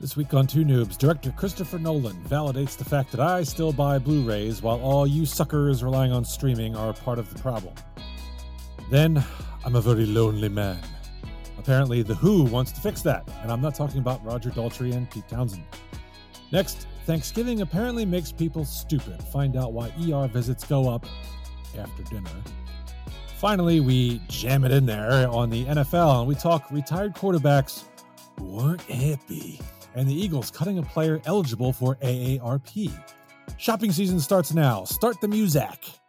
This week on Too Noobs, director Christopher Nolan validates the fact that I still buy Blu rays while all you suckers relying on streaming are part of the problem. Then, I'm a very lonely man. Apparently, The Who wants to fix that, and I'm not talking about Roger Daltrey and Pete Townshend. Next, Thanksgiving apparently makes people stupid. Find out why ER visits go up after dinner. Finally, we jam it in there on the NFL and we talk retired quarterbacks who weren't happy and the Eagles cutting a player eligible for AARP. Shopping season starts now. Start the music.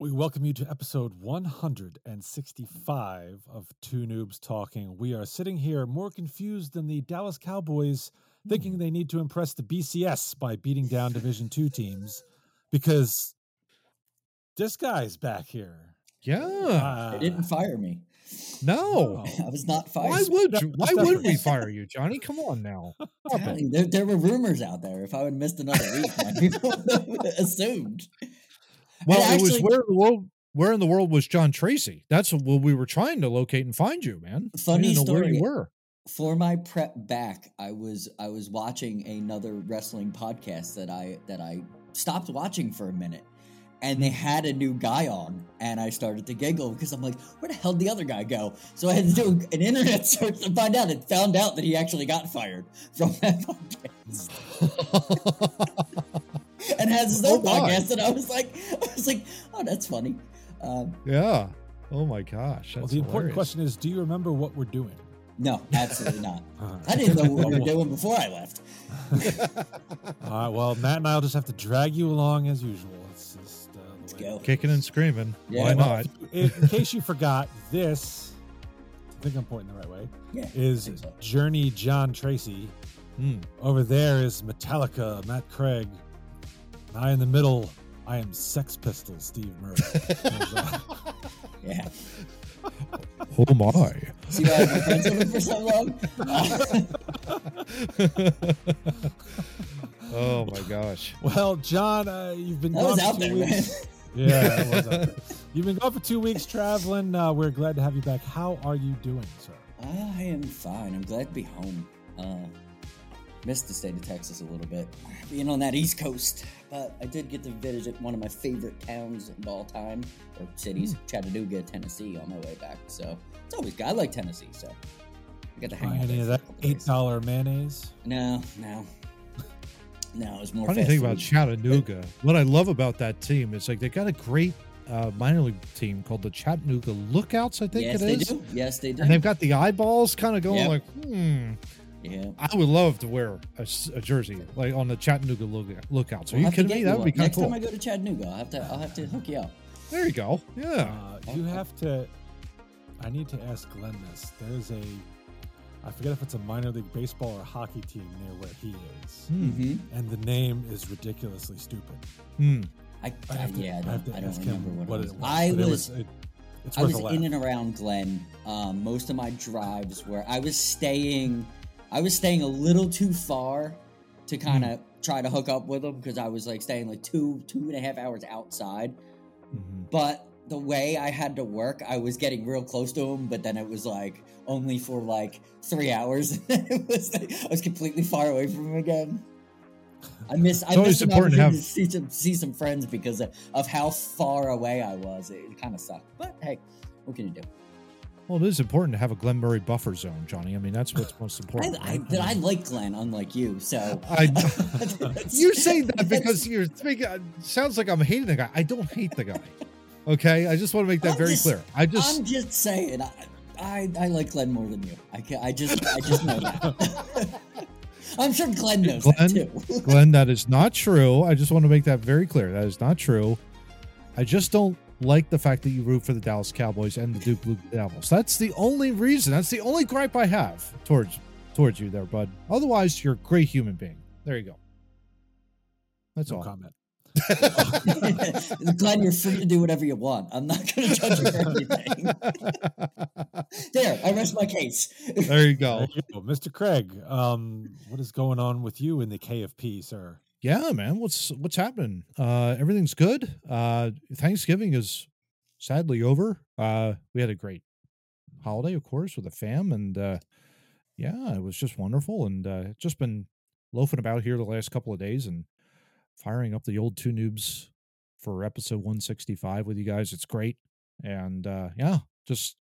We welcome you to episode 165 of Too Noobs Talking. We are sitting here more confused than the Dallas Cowboys, thinking hmm. they need to impress the BCS by beating down Division Two teams because this guy's back here. Yeah. They didn't uh, fire me. No. I was not fired. Why would you? Why That's would we fire you, Johnny? Come on now. Stop Johnny, there, there were rumors out there. If I would missed another week, my people assumed. Well, And it was where in the world. Where in the world was John Tracy? That's what we were trying to locate and find you, man. Funny know where you story. were. For my prep back, I was I was watching another wrestling podcast that I that I stopped watching for a minute. And they had a new guy on, and I started to giggle because I'm like, where the hell did the other guy go? So I had to do an internet search to find out. And found out that he actually got fired from that podcast. and has his Oh own my. podcast. And I was like, I was like, oh, that's funny. Um, yeah. Oh my gosh. Well, That's the important question is do you remember what we're doing? no, absolutely not. Uh, I didn't know what we were doing before I left. all right, well, Matt and I will just have to drag you along as usual. It's just, uh, Let's go. Kicking and screaming. Yeah, Why not? In, in case you forgot, this, I think I'm pointing the right way, Yeah, is so. Journey John Tracy. Hmm. Over there is Metallica, Matt Craig. And I in the middle, I am Sex Pistols, Steve Murray. Uh, Yeah. Oh my. See why I've been friends with him for so long? oh my gosh. well, John, uh, you've been That gone was for out two there, man. weeks. Yeah, that was out there. You've been gone for two weeks traveling. Uh, we're glad to have you back. How are you doing, sir? I am fine. I'm glad to be home. Uh, missed the state of Texas a little bit, being on that East Coast. But I did get to visit one of my favorite towns of all time, or cities, Chattanooga, Tennessee, on my way back. So it's always good. I like Tennessee, so I got to hang out any of that eight dollar mayonnaise? No, no, no. It's more. Funny thing about. Chattanooga, what I love about that team is like they got a great uh, minor league team called the Chattanooga Lookouts. I think it is. Yes, they do. Yes, they do. and they've got the eyeballs kind of going Yep. like, hmm. Yeah. I would love to wear a jersey like on the Chattanooga look, Lookouts. Are We'll you kidding me? That would be kind Next of cool. time I go to Chattanooga, I'll have to. I'll have to hook you up. There you go. Yeah. Uh, you have to. I need to ask Glenn this. There's a. I forget if it's a minor league baseball or hockey team near where he is, Hmm. Mm-hmm. and the name is ridiculously stupid. Hmm. I, I have to, yeah, I I don't, have to I don't ask remember him what, it was. was. I but it was, it- it's I was in and around Glenn. Um, most of my drives were I was staying, I was staying a little too far to kind Hmm. of try to hook up with them because I was like staying like two two and a half hours outside. Mhm. But the way I had to work, I was getting real close to him, but then it was like only for like three hours. it was like, I was completely far away from him again. I miss. It's missed an important to have- to see some see some friends because of, of how far away I was. It, kind of sucked, but hey, what can you do? Well, it is important to have a Glenn Murray buffer zone, Johnny. I mean, that's what's most important. I, right? I like Glenn, unlike you. So I- You're saying that because you're thinking. Uh, sounds like I'm hating the guy. I don't hate the guy. Okay, I just want to make that I'm very just- clear. I just I'm just saying. I, I I like Glenn more than you. I can, I just I just know that. I'm sure Glenn knows Glenn? that too. Glenn, that is not true. I just want to make that very clear. That is not true. I just don't like the fact that you root for the Dallas Cowboys and the Duke Blue Devils. That's the only reason. That's the only gripe I have towards towards you there, bud. Otherwise, you're a great human being. There you go. That's No all. comment. Glenn, you're free to do whatever you want. I'm not going to judge you for anything. there, I rest my case. there you go. There you go. Mr. Craig, um, what is going on with you in the KFP, sir? Yeah, man. What's what's happening? Uh everything's good. Uh Thanksgiving is sadly over. Uh we had a great holiday, of course, with the fam and uh yeah, it was just wonderful and uh just been loafing about here the last couple of days and firing up the old too noobs for episode 165 with you guys. It's great. And uh yeah, just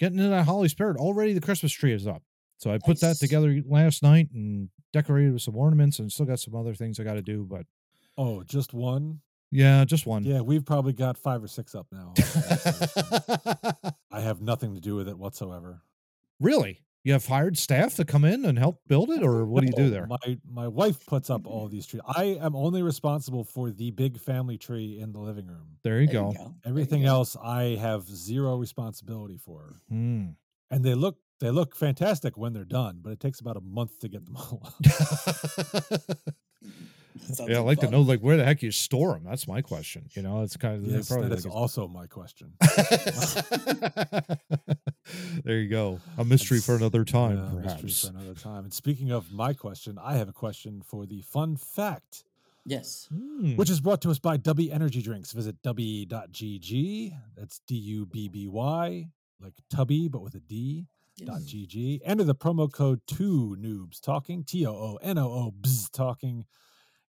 getting into that holiday spirit. Already the Christmas tree is up. So I put that together last night and decorated with some ornaments and still got some other things I got to do. But Oh, just one? yeah, just one. Yeah, we've probably got five or six up now. I have nothing to do with it whatsoever. really? You have hired staff to come in and help build it, or what do you do there? My my wife puts up all these trees. I am only responsible for the big family tree in the living room. There you There go. you go. There you Everything go. else I have zero responsibility for. Hmm. And they look they look fantastic when they're done, but it takes about a month to get them all up. Yeah, I'd like to know like where the heck you store them. That's my question. You know, it's kind of yes, probably that is like, also my question. there you go. A mystery for another time, Yeah, mystery perhaps. for another time. And speaking of my question, I have a question for the fun fact, Yes. Hmm. which is brought to us by Dubby Energy Drinks. Visit dubby.gg. That's D U B B Y, like Tubby, but with a D. Dot. GG. Enter the promo code too noobs talking T O O N O O bzz talking.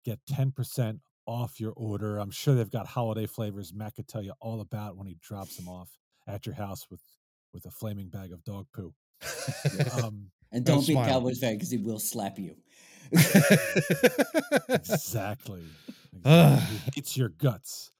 Get ten percent off your order. I'm sure they've got holiday flavors. Matt could tell you all about when he drops them off at your house with with a flaming bag of dog poo. Um, And Don't don't be a smile. Cowboys fan because he will slap you. exactly. Ugh. exactly. He hates your guts.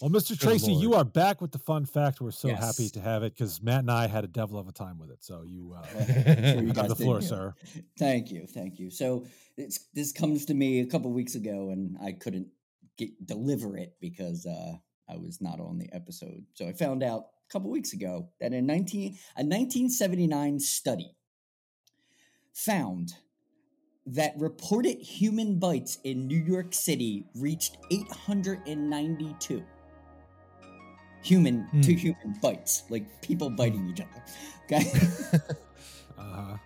Well, Mr. Good Tracy, you are back with the fun fact. We're so happy to have it because Matt and I had a devil of a time with it. So you uh, sure you have the floor, too. sir. Thank you, thank you. So it's, this comes to me a couple weeks ago, and I couldn't get deliver it because uh, I was not on the episode. So I found out a couple weeks ago that in 19 a 1979 study found that reported human bites in New York City reached 892 human Hmm. to human bites, like people biting each other. Okay. Uh-huh.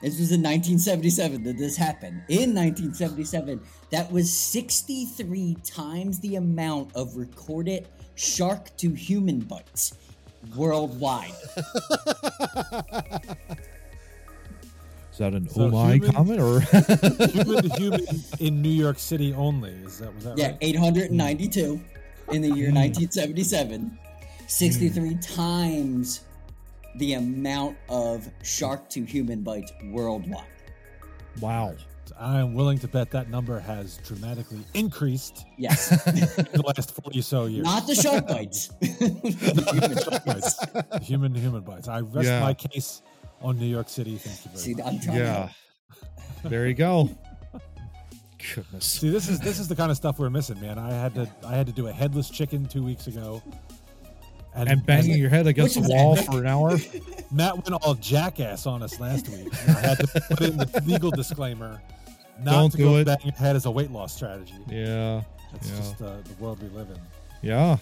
This was in 1977 that this happened. In 1977, that was 63 times the amount of recorded shark to human bites worldwide. Is that an So oh my human- comment or human to human in New York City only. Is that was that Yeah, right? 892 in the year hmm. 1977. 63 hmm. times the amount of shark to human bites worldwide. wow? I am willing to bet that number has dramatically increased Yes, in the last forty so years. not the shark bites. Human shark bites. human to human bites. I rest Yeah. my case on New York City. Thank you very See, much. I'm trying Yeah. help. There you go. Goodness. See, this is this is the kind of stuff we're missing, man. I had to I had to do a headless chicken two weeks ago, And banging your head against the wall epic. for an hour. Matt went all jackass on us last week. and I had to put in the legal disclaimer. Not Don't to do go it. bang your head as a weight loss strategy. Yeah. That's Yeah. just uh, the world we live in. Yeah.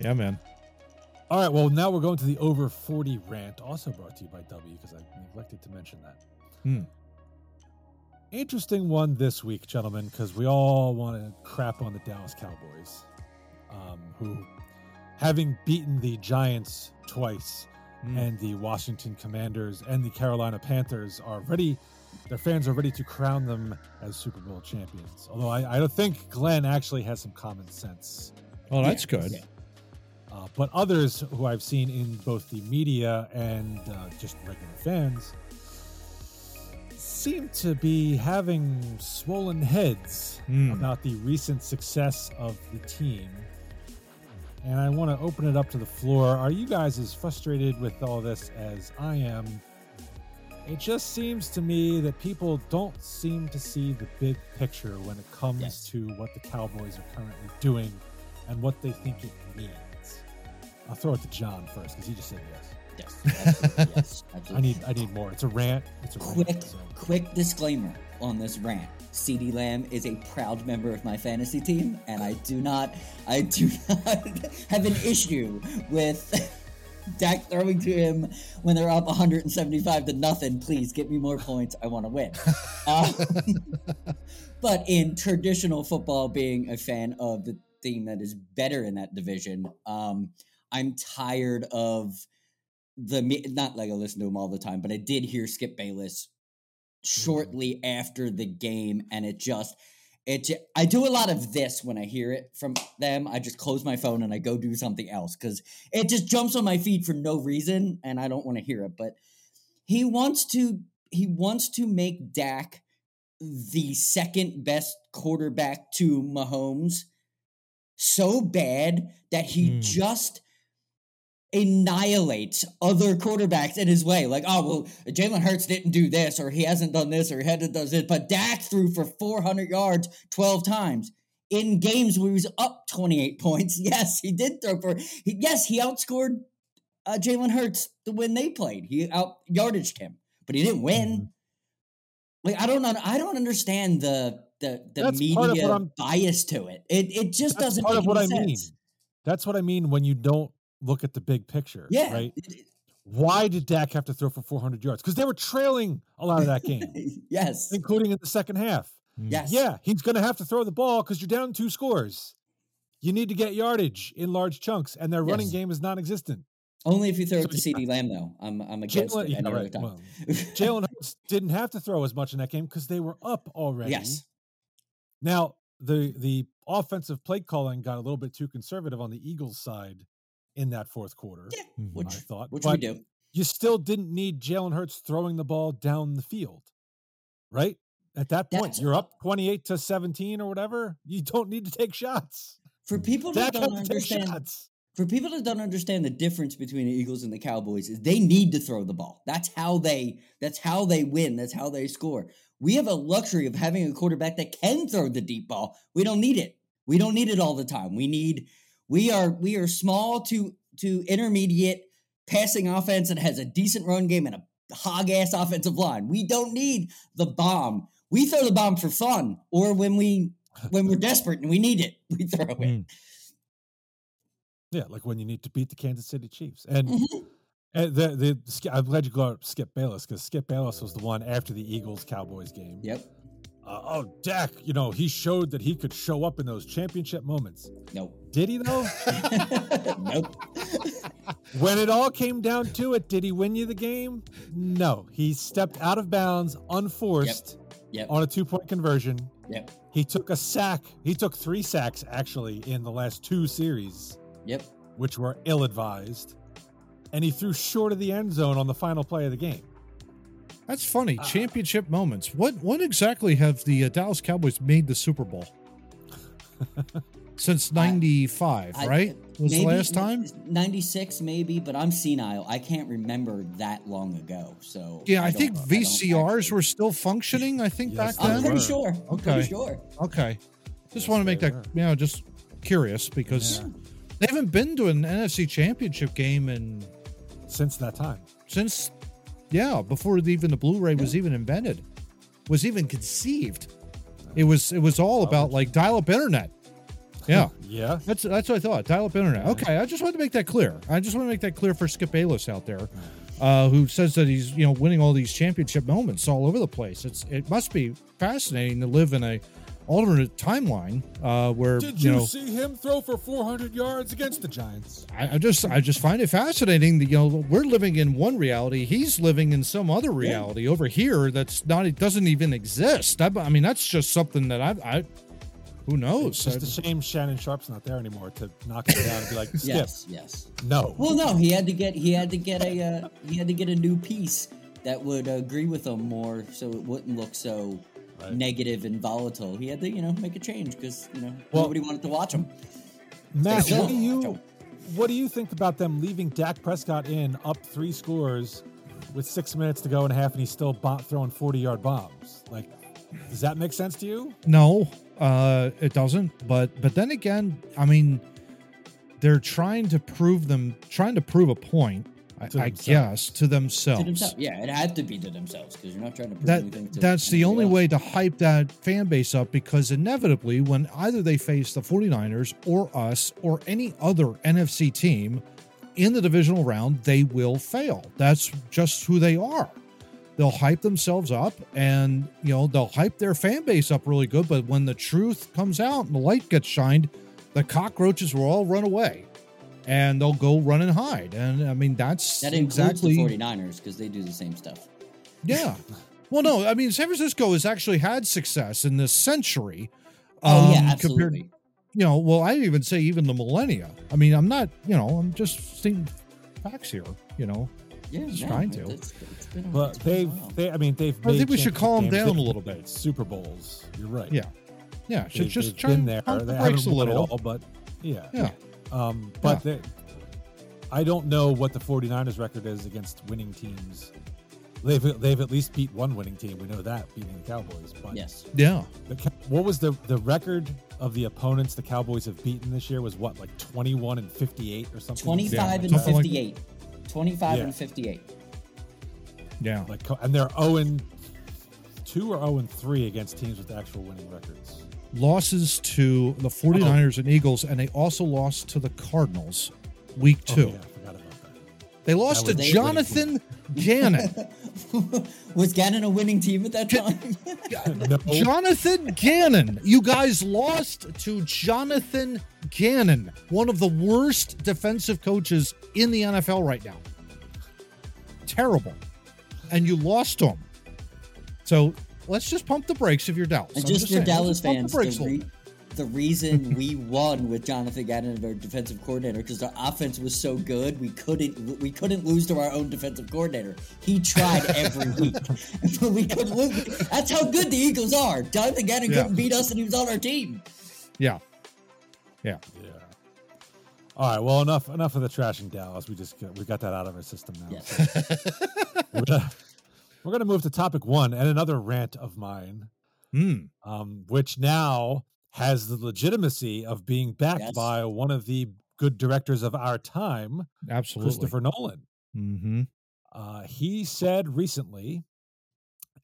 Yeah, man. All right, well, now we're going to the over 40 rant, also brought to you by W, because I neglected to mention that. Hmm. Interesting one this week, gentlemen, because we all want to crap on the Dallas Cowboys, um, who, having beaten the Giants twice Hmm. and the Washington Commanders and the Carolina Panthers, are ready. Their fans are ready to crown them as Super Bowl champions. Although I, I don't think Glenn actually has some common sense. Oh, that's good. Uh, but others who I've seen in both the media and uh, just regular fans seem to be having swollen heads Hmm. about the recent success of the team. And I want to open it up to the floor. Are you guys as frustrated with all this as I am? It just seems to me that people don't seem to see the big picture when it comes Yes. to what the Cowboys are currently doing and what they think it means. I'll throw it to John first because he just said yes. Yes, absolutely, yes, I need I need more. It's a rant. It's a quick, rant. so. quick disclaimer on this rant. CeeDee Lamb is a proud member of my fantasy team, and I do not, I do not have an issue with Dak throwing to him when they're up 175 to nothing. Please get me more points. I want to win. Um, but in traditional football, being a fan of the team that is better in that division, um, I'm tired of the me- not like I listen to him all the time, but I did hear Skip Bayless shortly after the game, and it just it. I do a lot of this when I hear it from them. I just close my phone and I go do something else because it just jumps on my feed for no reason, and I don't want to hear it. But he wants to he wants to make Dak the second best quarterback to Mahomes so bad that he Hmm. just annihilates other quarterbacks in his way. Like, oh well, Jalen Hurts didn't do this, or he hasn't done this, or he hadn't done this, but Dak threw for 400 yards 12 times in games where he was up 28 points. Yes, he did throw for. He, yes, he outscored uh, Jalen Hurts the when they played. He out yardaged him, but he didn't win. Mhm. Like I don't know. I don't understand the the the That's media bias to it. It it just doesn't part make of what I mean. That's what I mean when you don't look at the big picture. Yeah. Right. it- it- Why did Dak have to throw for 400 yards? Because they were trailing a lot of that game, yes. including in the second half. Mm. Yes. Yeah, he's going to have to throw the ball because you're down two scores. You need to get yardage in large chunks, and their running game is non-existent. Only if you throw So it to. CeeDee Lamb, though. I'm I'm against Jalen, it yeah, any other right, time. well, Jalen Hurts didn't have to throw as much in that game because they were up already. yes. Now the the offensive play calling got a little bit too conservative on the Eagles side in that fourth quarter. Yeah. Mhm. Which I thought, which but we do. you still didn't need Jalen Hurts throwing the ball down the field, right? At that point, That's- you're up 28 to 17 or whatever. You don't need to take shots. For people that don't understand shots. for people that don't understand the difference between the Eagles and the Cowboys is they need to throw the ball. That's how they that's how they win. That's how they score. We have a luxury of having a quarterback that can throw the deep ball. We don't need it. We don't need it all the time. We need we are we are small to to intermediate passing offense that has a decent run game and a hog ass offensive line. We don't need the bomb. We throw the bomb for fun or when we when we're desperate and we need it, we throw it. Mm. Yeah, like when you need to beat the Kansas City Chiefs. And, Mhm. and the the I'm glad you got up Skip Bayless because Skip Bayless was the one after the Eagles Cowboys game. Yep. Uh, oh, Dak, you know he showed that he could show up in those championship moments. Nope. Did he though? nope. when it all came down to it, did he win you the game? No, he stepped out of bounds, unforced, Yep. on a two point conversion. Yep. He took a sack. He took three sacks actually in the last two series, Yep. which were ill advised. And he threw short of the end zone on the final play of the game. That's funny. Uh, Championship moments. What what exactly have the uh, Dallas Cowboys made the Super Bowl? Since '95, I- right? Was the maybe last time? 96 maybe, but I'm senile. I can't remember that long ago. So Yeah, I, don't- think VCRs actually- were still functioning. I think Yes, back they I'm then. pretty were. sure. I'm Okay. pretty sure. Okay, just Yes, want to make that. were. You know, just curious because Yeah. they haven't been to an NFC Championship game in Since that time. since yeah before even the Blu-ray was even invented, was even conceived. It was it was all about like dial-up internet. Yeah. Yeah. That's that's what I thought. Dial up internet. Okay, I just wanted to make that clear. I just want to make that clear for Skip Bayless out there, uh, who says that he's you know winning all these championship moments all over the place. It's it must be fascinating to live in a alternate timeline uh, where Did you you, know see him throw for 400 yards against the Giants? I, I just I just find it fascinating that you know we're living in one reality, he's living in some other reality over here that's not it doesn't even exist. I, I mean that's just something that I I who knows. It's just a shame Shannon Sharpe's not there anymore to knock him down and be like, Skip, Yes, yes. no. Well, no, he had to get he had to get a uh, he had to get a new piece that would agree with him more, so it wouldn't look so Right. negative and volatile. He had to you know make a change because you know Well- nobody wanted to watch him. Matt, Still, what do you what do you think about them leaving Dak Prescott in up three scores with six minutes to go and a half, and he's still bo- throwing 40 yard bombs? Like, does that make sense to you? No, uh, it doesn't. But but then again, I mean, they're trying to prove them, trying to prove a point. I, To I guess to themselves. To themselves. Yeah, it had to be to themselves because you're not trying to prove that anything to that's the only else. way to hype that fan base up because inevitably when either they face the 49ers or us or any other NFC team in the divisional round they will fail that's just who they are they'll hype themselves up and you know they'll hype their fan base up really good but when the truth comes out and the light gets shined the cockroaches will all run away and they'll go run and hide and i mean that's That includes exactly the 49ers because they do the same stuff. yeah. Well, no, I mean, San Francisco has actually had success in this century. Oh, yeah, um, absolutely. Compared, you know, well, I even say even the millennia. I mean, I'm not, you know, I'm just stating facts here, you know. yeah, just no, trying to. It's, it's been But it's been a they've, while. they, I mean, they've. I think we should calm games. down a little bit. Super Bowls. You're right. Yeah. Yeah, should They've, just try been and there. pump the They brakes a haven't won it little. all, but yeah. Yeah. Um, but they, I don't know what the 49ers record is against winning teams. They've they've at least beat one winning team. We know that beating the Cowboys. But yes. Yeah. the, what was the the record of the opponents the Cowboys have beaten this year? Was what like 21 and 58 or something? 25 Yeah, and something like- 58. 25 Yeah. and 58. Yeah. Like and they're 0 and 2 or 0 and 3 against teams with actual winning records. Losses to the 49ers and Eagles, and they also lost to the Cardinals week Oh, two. yeah, I forgot about that. They lost to That was- Jonathan Gannon. Was Gannon a winning team at that time? No, Jonathan Gannon. You guys lost to Jonathan Gannon, one of the worst defensive coaches in the NFL right now. Terrible. And you lost to him. So let's just pump the brakes if you're Dallas. and I'm just for saying, let's Dallas pump fans, the brakes the, re- the reason we won with Jonathan Gannon as our defensive coordinator because our offense was so good we couldn't we couldn't lose to our own defensive coordinator. He tried every week, but we couldn't lose. That's how good the Eagles are. Jonathan Gannon Yeah. couldn't beat us, and he was on our team. Yeah. Yeah. Yeah. All right. Well, enough enough of the trash in Dallas. We just got, we got that out of our system now. Yes. So we're, gonna, move to topic one and another rant of mine, Hmm. um, which now has the legitimacy of being backed Yes. by one of the good directors of our time, Absolutely. Christopher Nolan. Mm-hmm. Uh, he said recently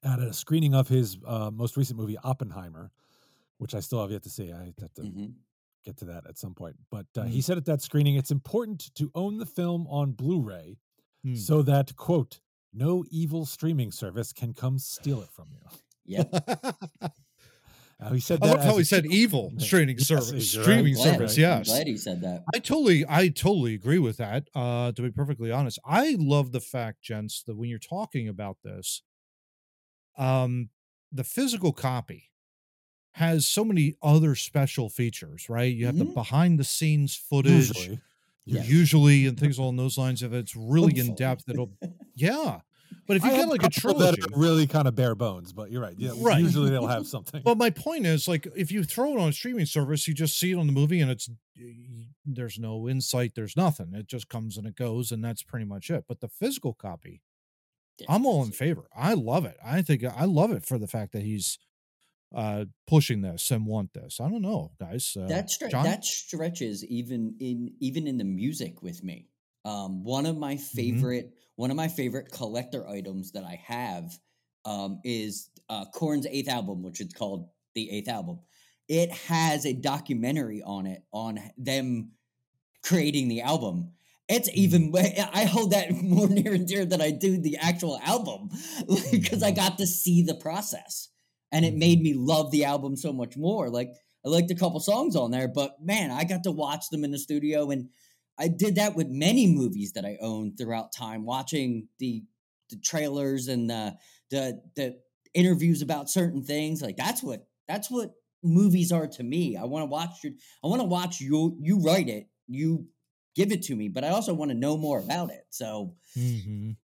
at a screening of his uh, most recent movie, Oppenheimer, which I still have yet to see. I have to Mhm. get to that at some point. But uh, he said at that screening, it's important to own the film on Blu ray Hmm. so that, quote, no evil streaming service can come steal it from you. Yep. Now, he said I love how he said joke. evil streaming Yes, service. you're. Streaming Glad- service, I'm yes. glad he said that. I totally, I totally agree with that. Uh, to be perfectly honest, I love the fact, gents, that when you're talking about this, um, the physical copy has so many other special features, right? You have the Mhm. behind the scenes footage, Usually. Yes. usually, and things along those lines. If it's really in depth, it'll, yeah. But if you get like a trilogy, really kind of bare bones, but you're right. Yeah, Right. Usually they'll have something. But my point is, like, if you throw it on a streaming service, you just see it on the movie, and it's there's no insight, there's nothing. It just comes and it goes, and that's pretty much it. But the physical copy, I'm all in favor. I love it. I think I love it for the fact that he's uh pushing this and want this. I don't know, guys. Uh, that stre- John? that stretches even in even in the music with me. Um, one of my Mm-hmm. favorite one of my favorite collector items that I have um, is uh, Korn's eighth album, which is called the Eighth Album. It has a documentary on it on them creating the album. It's even Mm-hmm. I hold that more near and dear than I do the actual album because I Mhm. got to see the process and it Mm-hmm. made me love the album so much more. Like I liked a couple songs on there, but man, I got to watch them in the studio and I did that with many movies that I owned throughout time, watching the the trailers and the the the interviews about certain things. Like that's what that's what movies are to me. I want to watch your I want to watch you you write it, you give it to me, but I also want to know more about it. So Mhm.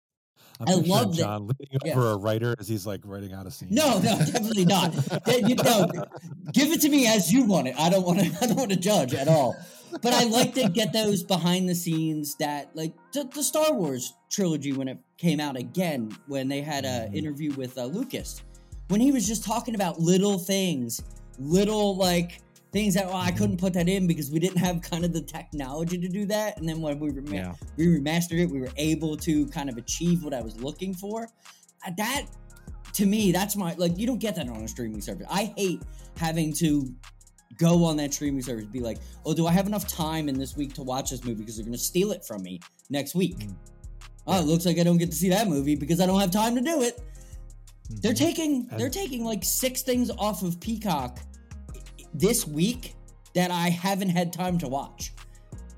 I love that- John leaning yeah. over a writer as he's like writing out a scene. no, no, definitely not. You know, give it to me as you want it. I don't want to. I don't want to judge at all. But I like to get those behind the scenes that, like the, the Star Wars trilogy when it came out again, when they had an Mhm. interview with uh, Lucas, when he was just talking about little things, little like things that well, I couldn't put that in because we didn't have kind of the technology to do that. And then when we rema- Yeah. we remastered it, we were able to kind of achieve what I was looking for. Uh, That to me, that's my like you don't get that on a streaming service. I hate having to go on that streaming service be like, oh, do I have enough time in this week to watch this movie because they're gonna steal it from me next week? Mm. Oh, it looks like I don't get to see that movie because I don't have time to do it. They're Mhm. taking they're taking like six things off of Peacock this week that I haven't had time to watch.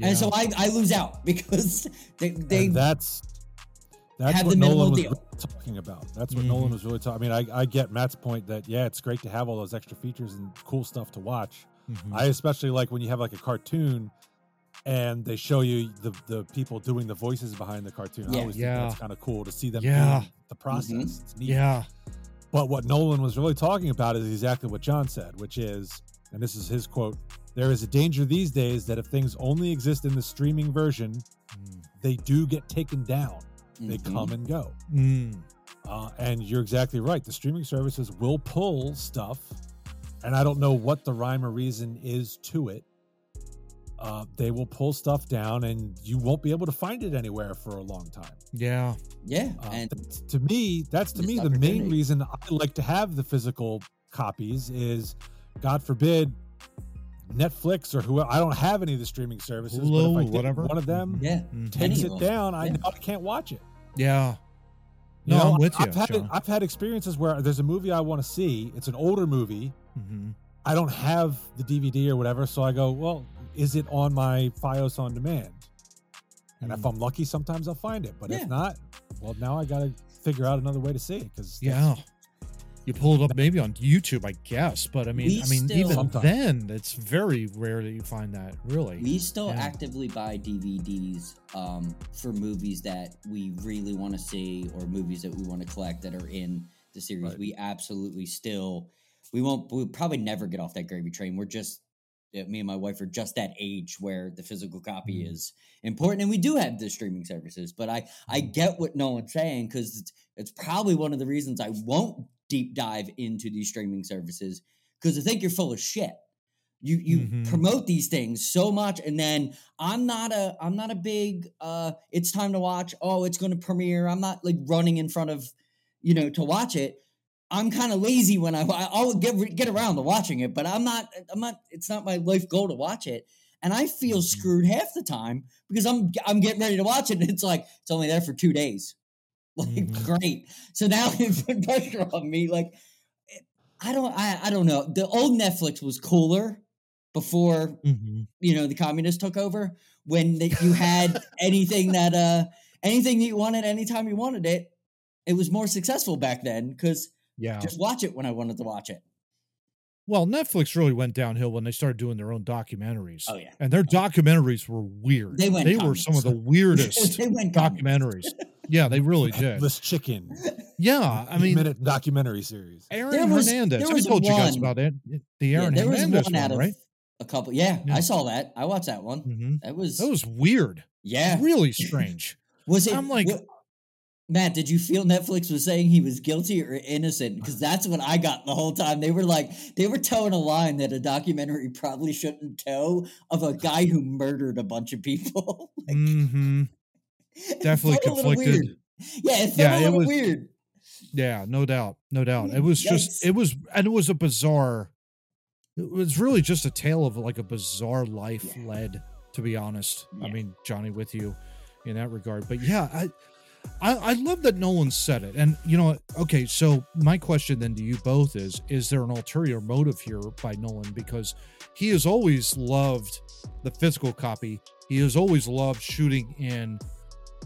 And so I, I lose out because they, they and that's that's have what the Nolan was deal. really talking about. That's what Mhm. Nolan was really talking. I mean, I, I get Matt's point that yeah, it's great to have all those extra features and cool stuff to watch. Mhm. I especially like when you have like a cartoon and they show you the the people doing the voices behind the cartoon. I Yeah. always Yeah. think that's kind of cool to see them Yeah. doing the process. It's neat. yeah. But what Nolan was really talking about is exactly what John said, which is, and this is his quote: "There is a danger these days that if things only exist in the streaming version, Mm. they do get taken down. They Mhm. come and go." Mm. Uh, and you're exactly right. The streaming services will pull stuff, and I don't know what the rhyme or reason is to it. Uh, they will pull stuff down, and you won't be able to find it anywhere for a long time. Yeah. yeah, Uh, and that's- to me, that's to me the main reason I like to have the physical copies is, God forbid, Netflix or whoever. I don't have any of the streaming services, but if I whatever. one of them yeah, Mhm. takes it of them. down, I know I can't watch it. Yeah. You No, know, I'm with you, I've had, John. I've had experiences where there's a movie I want to see. It's an older movie. hmm I don't have the DVD or whatever, so I go, well, is it on my FiOS on demand? And if Mm. I'm lucky, sometimes I'll find it. But Yeah. if not, well, now I got to figure out another way to see it because Yeah. You pull it up maybe on YouTube, I guess, but I mean, We I mean, still- even Sometimes. then, it's very rare that you find that. Really, we still Yeah. actively buy DVDs um, for movies that we really want to see or movies that we want to collect that are in the series. Right. We absolutely still we won't we'll probably never get off that gravy train. We're just uh, me and my wife are just that age where the physical copy Mhm. is important, and we do have the streaming services. But I I get what Nolan's saying because it's, it's probably one of the reasons I won't deep dive into these streaming services because I think you're full of shit. You you Mhm. promote these things so much, and then I'm not a I'm not a big uh it's time to watch. Oh, it's going to premiere. I'm not like running in front of you know to watch it. I'm kind of lazy when I I'll get get around to watching it, but I'm not I'm not it's not my life goal to watch it. And I feel Mhm. screwed half the time because I'm I'm getting ready to watch it and it's like it's only there for 2 days. Like Mhm. great. So now it put pressure on me like I don't I, I don't know. The old Netflix was cooler before hmm you know the communists took over when that you had anything that uh anything that you wanted anytime you wanted it it was more successful back then because yeah. just watch it when i wanted to watch it Well, Netflix really went downhill when they started doing their own documentaries. oh yeah And their documentaries were weird. They went They were some of the weirdest they went documentaries. Yeah, they really did. This Chicken. Yeah, I mean, minute documentary series. Aaron There was- Hernandez. there I was told you guys about it. The Yeah, Aaron there was Hernandez one one, out of right? a couple yeah, Yeah. i saw that i watched that one hmm that was That was weird. yeah Really strange. was it I'm like- wa- Matt, did you feel Netflix was saying he was guilty or innocent? Because that's what I got the whole time. They were like, they were toeing a line that a documentary probably shouldn't toe of a guy who murdered a bunch of people. Like, mm-hmm. it Definitely conflicted. Yeah, it felt Yeah, a it was- weird. Yeah, no doubt, no doubt. It was just, it was, and it was a bizarre. It was really just a tale of like a bizarre life Yeah. led. To be honest, I mean Johnny with you in that regard, but yeah, I, I, I love that Nolan said it, and you know, okay. So my question then to you both is: Is there an ulterior motive here by Nolan? Because he has always loved the physical copy. He has always loved shooting in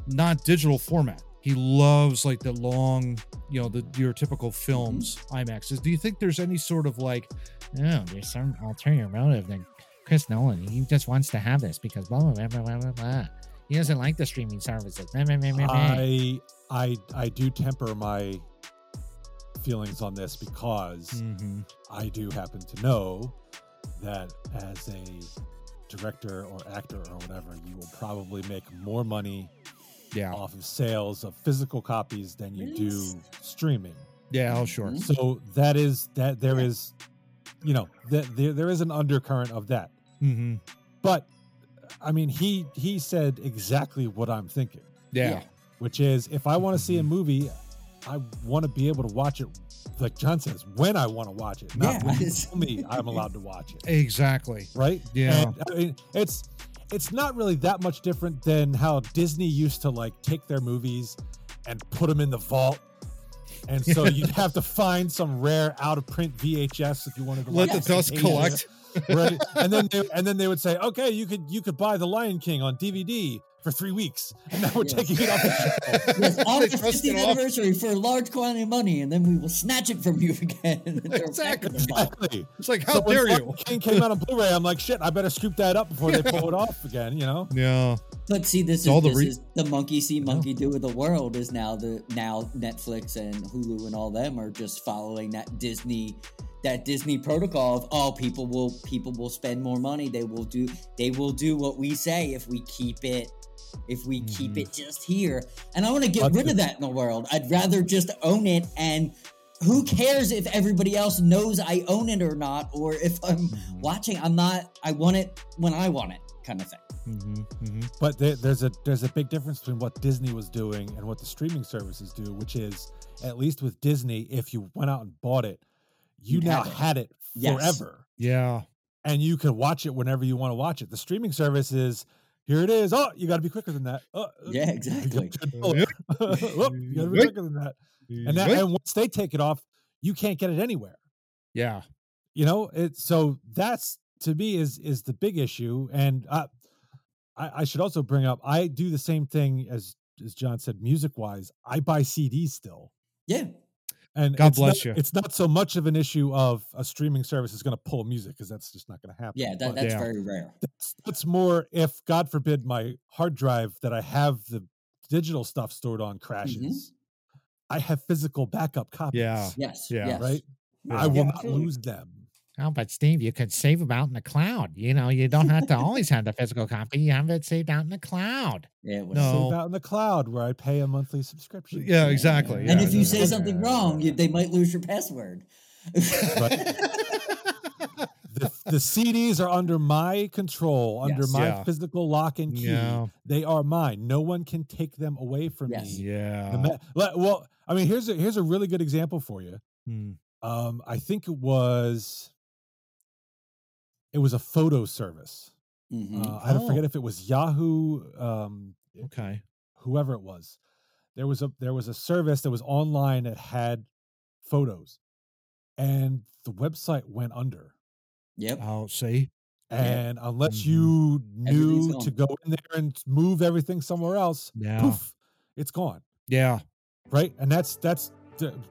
not digital format. He loves like the long, you know, the your typical films IMAXs. Do you think there's any sort of like, oh, there's some ulterior motive that Chris Nolan he just wants to have this because blah blah blah blah blah blah. Blah. He doesn't like the streaming services. Meh, meh, meh, meh, meh. I I I do temper my feelings on this because Mhm. I do happen to know that as a director or actor or whatever, you will probably make more money Yeah, off of sales of physical copies than you do streaming. yeah, oh sure. Mhm. So that is that there Yeah. is you know, th- there there is an undercurrent of that. hmm But I mean, he he said exactly what I'm thinking, Yeah. which is if I want to see a mm-hmm. movie, I want to be able to watch it, like John says, when I want to watch it, not Yeah, when you it's- tell me I'm allowed to watch it. Exactly. right? Yeah. And, I mean, it's it's not really that much different than how Disney used to like take their movies and put them in the vault. And so you'd have to find some rare out of print VHS if you wanted to Let the dust collect. Right? And then they, and then they would say, "Okay, you could you could buy The Lion King on DVD for 3 weeks." And now we're Yes. taking it off the shelf. Yes, on They the 50th anniversary for a large quantity of money, and then we will snatch it from you again. and throw it back in Exactly. Exactly. It's like, how So dare Lion you? King came out on Blu-ray, I'm like, "Shit, I better scoop that up before they pull it off again," you know? Yeah. But see, this is all the this re- is the monkey see, monkey do of the world. Is now the now Netflix and Hulu and all them are just following that Disney that Disney protocol of oh people will people will spend more money. They will do they will do what we say if we keep it if we keep Mhm. it just here. And I want to get But rid of that in the world. I'd rather just own it and. Who cares if everybody else knows I own it or not, or if I'm Mhm. watching? I'm not. I want it when I want it, kind of thing. hmm hmm But there, there's a there's a big difference between what Disney was doing and what the streaming services do, which is at least with Disney, if you went out and bought it, you You'd now it. had it Yes. forever, Yeah. and you could watch it whenever you want to watch it. The streaming service is here it is. Oh, you got to be quicker than that. Oh, uh, Yeah, exactly. oh, you got to be quicker than that. And that, and once they take it off, you can't get it anywhere. yeah. you know it so that's to me is is the big issue and uh, I, I should also bring up i do the same thing as as john said music wise i buy cds still Yeah, and God bless not, you. it's not so much of an issue of a streaming service is going to pull music because that's just not going to happen yeah, that, that's Yeah. very rare. that's, that's more if god forbid my hard drive that i have the digital stuff stored on mm-hmm. crashes i have physical backup copies Yeah. Yes, Yeah. yes. right Yeah. i will Yeah, not lose them Oh, but Steve, you could save them out in the cloud. You know, you don't have to always have the physical copy. You have it saved out in the cloud. Yeah, it was- No. saved out in the cloud where I pay a monthly subscription. Yeah, exactly. and yeah, if you say something yeah, wrong, you, they might lose your password. The, the CDs are under my control, under my Yeah. physical lock and key. Yeah. They are mine. No one can take them away from Yes. me. Yeah. Ma- well, I mean, here's a here's a really good example for you. Hmm. Um, I think it was it was a photo service. Mhm. Uh, I don't Oh. forget if it was Yahoo, um, Okay. whoever it was. There was a there was a service that was online that had photos, and the website went under. Yep. I'll see. Yeah. And unless Mhm. you Everything's knew to go in there and move everything somewhere else, Yeah. poof, it's gone. Yeah. Right. And that's that's the,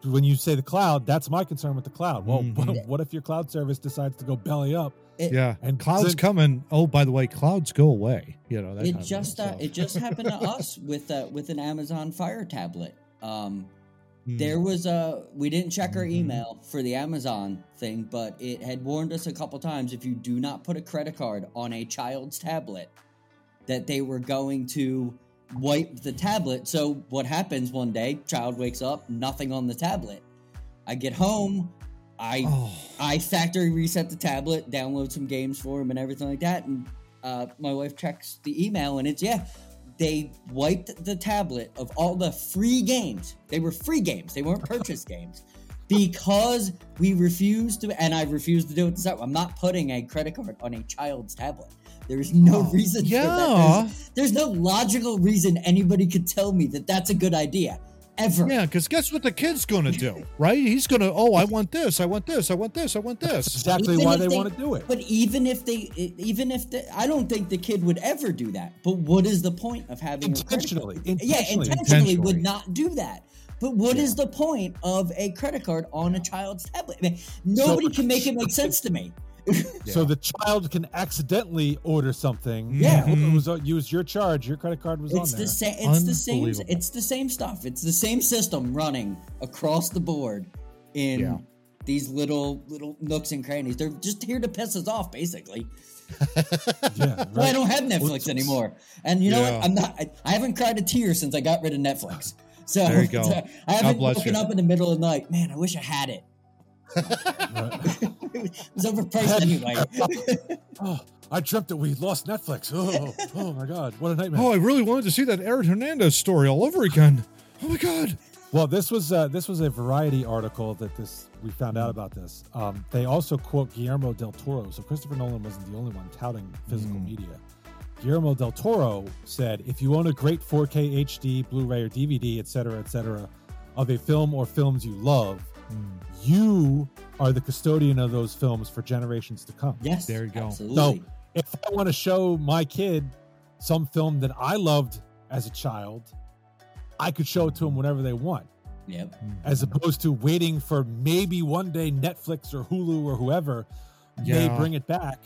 when you say the cloud, that's my concern with the cloud. Well, Mhm. what if your cloud service decides to go belly up? It, Yeah. And Clouds doesn't- coming. Oh, by the way, clouds go away. You know that. it just thing, uh, so. it just happened to us with uh, with an Amazon Fire tablet. Um, Hmm. There was a we didn't check our Mhm. email for the Amazon thing, but it had warned us a couple times if you do not put a credit card on a child's tablet, that they were going to wipe the tablet. So what happens one day? Child wakes up, nothing on the tablet. I get home, I Oh. I factory reset the tablet, download some games for him, and everything like that. And uh, my wife checks the email, and it's yeah, they wiped the tablet of all the free games. They were free games; they weren't purchase games because we refused to, and I refused to do it. This I'm not putting a credit card on a child's tablet. There's no Oh, reason for that. yeah. There's, there's no logical reason anybody could tell me that that's a good idea ever. Yeah, because guess what the kid's gonna do, right? He's gonna, oh, I want this, I want this, I want this, I want That's this. exactly Even why they, they- want to do it. But even if they, even if the, I don't think the kid would ever do that. But what is the point of having a Intentionally. Yeah, intentionally. intentionally, Intentionally. would not do that. But what is the point of a credit card on a child's tablet? I mean, nobody can make it make sense to me. So the child can accidentally order something. Yeah. Well, it was uh, use your charge. Your credit card was It's on the there. same. It's the same. Unbelievable. It's the same stuff. It's the same system running across the board in Yeah. these little little nooks and crannies. They're just here to piss us off, basically. yeah, Well, I right. don't have Netflix anymore. And you know Yeah. what? I'm not. I, I haven't cried a tear since I got rid of Netflix. So There you go. I haven't bless woken you. up in the middle of the night. Man, I wish I had it. It was overpriced anyway. Oh, I dreamt that we lost Netflix. Oh, oh my God, what a nightmare! Oh, I really wanted to see that Aaron Hernandez story all over again. Oh my god. Well, this was uh, this was a Variety article that this we found out about this. Um, they also quote Guillermo del Toro. So Christopher Nolan wasn't the only one touting physical Mm. media. Guillermo del Toro said, "If you own a great 4K HD, Blu-ray, or DVD, etc., etc., of a film or films you love, Mm. you are the custodian of those films for generations to come. yes, There you go. Absolutely. If I want to show my kid some film that I loved as a child, I could show it to them whenever they want." Yep. as opposed to waiting for maybe one day Netflix or Hulu or whoever may bring it back.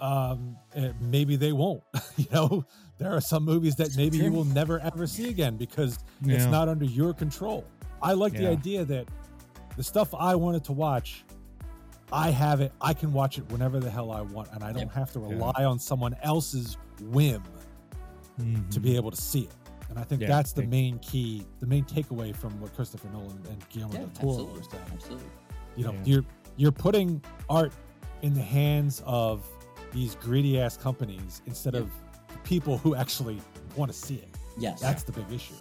Um, maybe they won't. you know, there are some movies that maybe you will never ever see again because it's not under your control. I like the idea that the stuff I wanted to watch, I have it. I can watch it whenever the hell I want, and I don't Yep. have to Yeah. rely on someone else's whim to Mhm. be able to see it. And I think Yeah, that's the big- main key, the main takeaway from what Christopher Nolan and Guillermo Yeah, del Toro absolutely. were saying. Absolutely. You know, Yeah. you're you're putting art in the hands of these greedy ass companies instead Yeah. of people who actually want to see it. Yes. That's the big issue.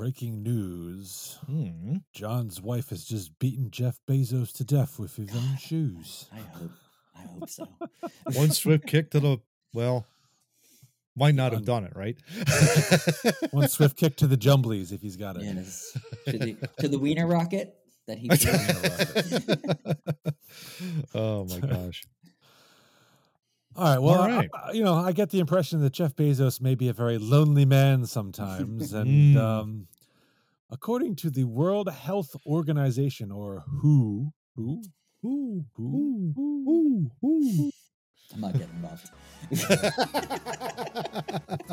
Breaking news. Mm. John's wife has just beaten Jeff Bezos to death with his own shoes. I hope. I hope so. One swift kick to the well, might not have done it, right? One swift kick to the jumblies if he's got it. Yes. To the to the wiener rocket that he. oh my gosh. All right. Well, All I- I- you know, I get the impression that Jeff Bezos may be a very lonely man sometimes, and Mm. um, according to the World Health Organization, or WHO, who, who, who, ooh, ooh. I'm not getting involved.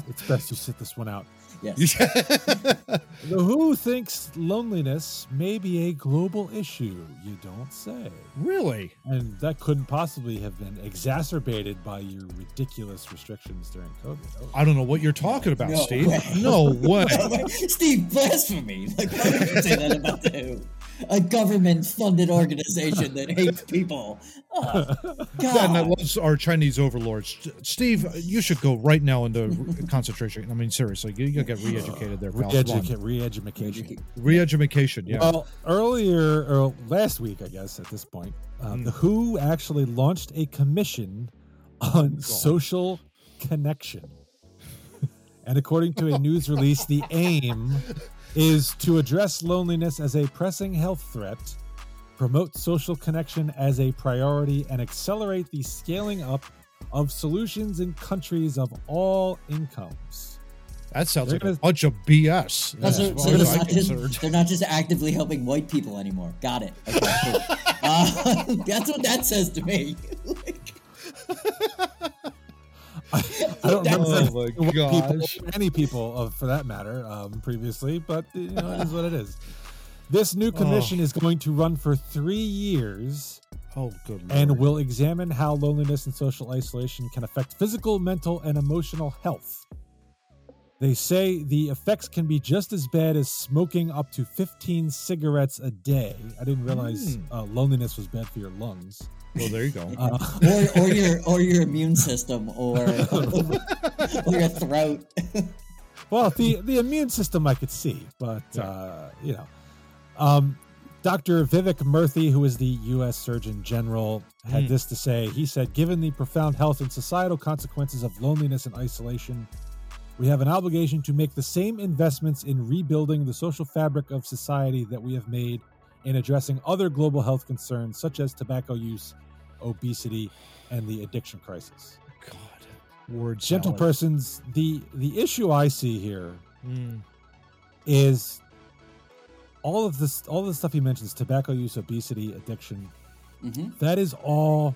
it's best you sit this one out. Yes. The WHO thinks loneliness may be a global issue. You don't say. really? And that couldn't possibly have been exacerbated by your ridiculous restrictions during COVID. Oh, I don't know what you're talking about, No Steve. way. No way. Steve, blasphemy! Like, why would you say that about the WHO? A government-funded organization that hates people. Oh, and that God. our Chinese overlords. Steve, you should go right now into concentration. I mean, seriously, you, you'll get re-educated there, pal. Re-educate, re-education. Re-education, yeah. Well, earlier or last week, I guess at this point, uh, Mm. the WHO actually launched a commission on social connection. and according to a news release, the aim is to address loneliness as a pressing health threat, promote social connection as a priority, and accelerate the scaling up of solutions in countries of all incomes. that sounds they're like gonna- a bunch of BS. Oh, so- as so as they're, I'm not just, concerned. they're not just actively helping white people anymore. Got it. Okay, cool. uh, that's what that says to me. Like, I don't remember Oh my people, any people uh, for that matter um, previously, but you know, it is what it is. This new commission is going to run for three years Oh, good lord. and will examine how loneliness and social isolation can affect physical, mental, and emotional health. They say the effects can be just as bad as smoking up to 15 cigarettes a day. I didn't realize Hmm. uh, loneliness was bad for your lungs. Well, there you go. Uh, or, or your or your immune system or, or your throat. Well, the the immune system I could see, but uh, you know, um, Dr. Vivek Murthy, who is the U.S. Surgeon General, had Hmm. this to say. He said, "Given the profound health and societal consequences of loneliness and isolation, we have an obligation to make the same investments in rebuilding the social fabric of society that we have made in addressing other global health concerns such as tobacco use, obesity, and the addiction crisis." God, word Gentle salad. persons, the the issue I see here Mm, is all of this all the stuff he mentions tobacco use obesity addiction hmm that is all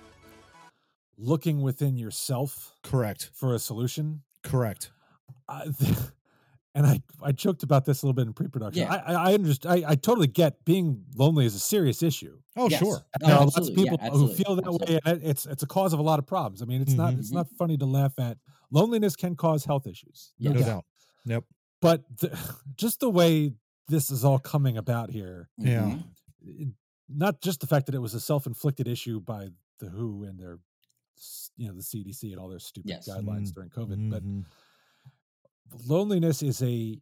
looking within yourself correct. for a solution Correct. I, and i i joked about this a little bit in pre-production Yeah. i i, I understand I, I totally get being lonely is a serious issue Oh, Yes. sure. No, there are lots of absolutely. Yeah, people who feel that Absolutely. way and it's it's a cause of a lot of problems i mean it's not Mhm. it's not funny to laugh at loneliness can cause health issues. no Yeah. doubt. Yep. But the, just the way this is all coming about here, Yeah. Mhm. not just the fact that it was a self-inflicted issue by the WHO and their, you know, the CDC and all their stupid Yes. guidelines Mm, during COVID, but Mhm. Loneliness is a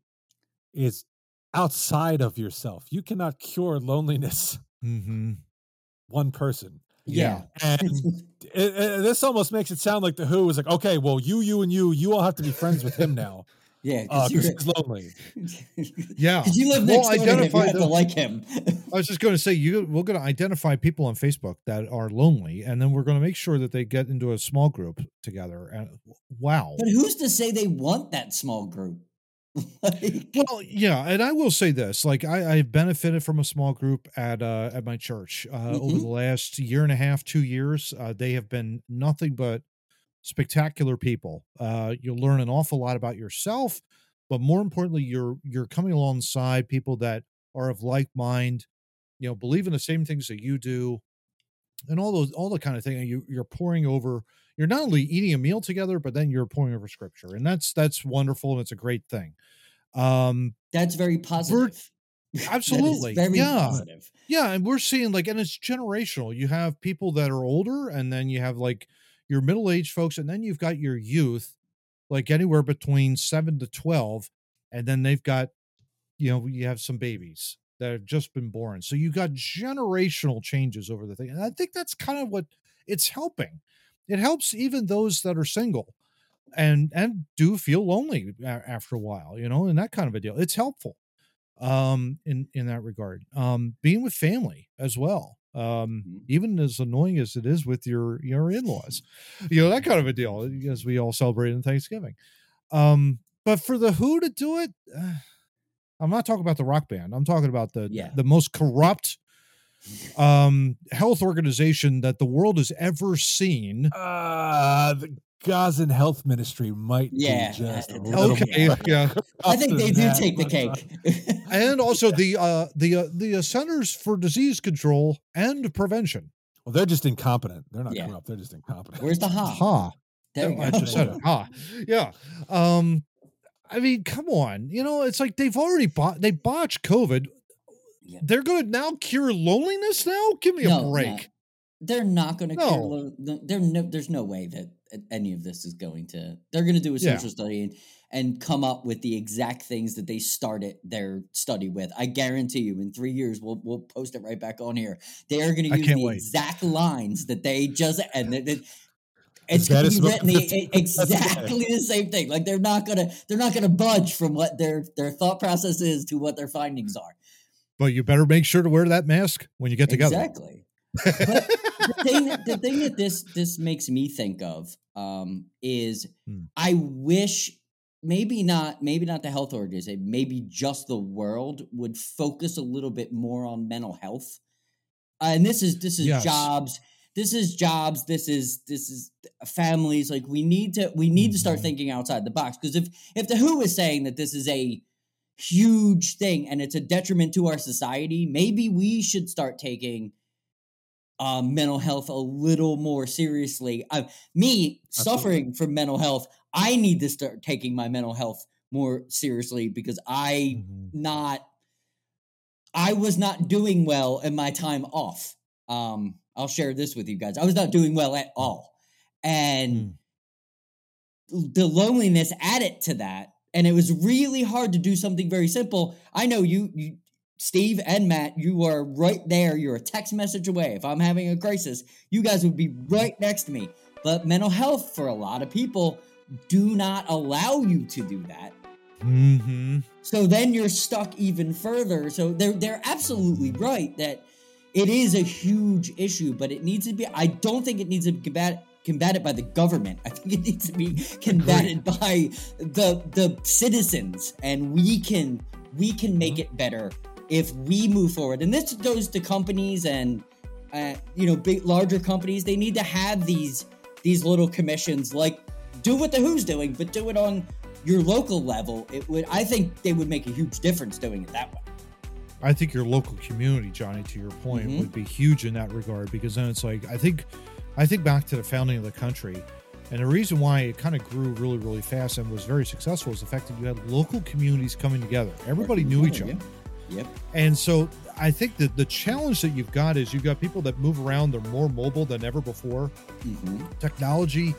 is outside of yourself. You cannot cure loneliness Mhm. one person. Yeah. And it, it- this almost makes it sound like the Who is like, okay, well, you, you, and you, you all have to be friends with him now yeah. because Because he's lonely. Yeah. Because you live We'll next door to him, you identify have to like him. I was just going to say you we're going to identify people on Facebook that are lonely, and then we're going to make sure that they get into a small group together. And wow. but who's to say they want that small group? like, Well, yeah, and I will say this: like I, I've benefited from a small group at uh, at my church uh, over Mhm. the last year and a half, two years. Uh, they have been nothing but spectacular people. Uh, you'll learn an awful lot about yourself, but more importantly, you're you're coming alongside people that are of like mind. You know, believe in the same things that you do, and all those all the kind of thing. You you're pouring over. You're not only eating a meal together, but then you're pouring over scripture, and that's that's wonderful and it's a great thing. Um, that's very positive. Absolutely, very yeah. positive. yeah, and we're seeing like, and it's generational. You have people that are older, and then you have like your middle aged folks, and then you've got your youth, like anywhere between seven to twelve, and then they've got, you know, you have some babies that have just been born. So you got generational changes over the thing, and I think that's kind of what it's helping. It helps even those that are single and and do feel lonely after a while, you know, and that kind of a deal. It's helpful um in in that regard um being with family as well um Mhm. even as annoying as it is with your your in-laws you know that kind of a deal as we all celebrate in thanksgiving um but for the who to do it uh, i'm not talking about the rock band i'm talking about the Yeah. the most corrupt um health organization that the world has ever seen Uh, the Gazan Health Ministry might Yeah, be just a okay yeah I think they do that, take the cake. and also the uh the uh, the uh, centers for disease control and prevention well, they're just incompetent. They're not Yeah. corrupt. They're just incompetent. Where's the ha? ha There I just said it. Ah, yeah. Um, I mean, come on. You know, it's like they've already bought. They botched COVID. Yeah. They're going to now cure loneliness. Now, give me No, a no. break. They're not going to No. cure. Lo- no, there no, there's no way that any of this is going to. They're going to do a Yeah. social study and, and come up with the exact things that they started their study with. I guarantee you, in three years, we'll we'll post it right back on here. They are going to use the wait. exact lines that they just and it, it- it's going to be written the, 15 exactly the same thing. Like they're not gonna they're not gonna budge from what their their thought process is to what their findings are. But you better make sure to wear that mask when you get together. Exactly. But the thing that, the thing that this this makes me think of um, is Hmm. I wish maybe not maybe not the health organization maybe just the world would focus a little bit more on mental health uh, and this is this is Yes. jobs this is jobs this is this is families like we need to we need to start Mhm. thinking outside the box because if if the who is saying that this is a huge thing and it's a detriment to our society maybe we should start taking uh, mental health a little more seriously uh, me suffering from mental health i need to start taking my mental health more seriously because i Mhm. not I was not doing well in my time off. Um, I'll share this with you guys. I was not doing well at all. And the loneliness added to that. And it was really hard to do something very simple. I know you, you Steve and Matt, you are right there. You're a text message away. If I'm having a crisis, you guys would be right next to me. But mental health for a lot of people do not allow you to do that. Mhm. So then you're stuck even further. So they're they're absolutely right that it is a huge issue, but it needs to be. I don't think it needs to be combat, combated by the government. I think it needs to be combated by the the citizens, and we can we can make it better if we move forward. And this goes to companies and uh, you know big larger companies. They need to have these these little commissions like do what the Who's doing, but do it on your local level. It would I think they would make a huge difference doing it that way. I think your local community, Johnny, to your point, Mhm. would be huge in that regard because then it's like I think I think back to the founding of the country And the reason why it kind of grew really, really fast and was very successful is the fact that you had local communities coming together. Everybody knew each other. Yep. And so I think that the challenge that you've got is you've got people that move around, they're more mobile than ever before. hmm Technology,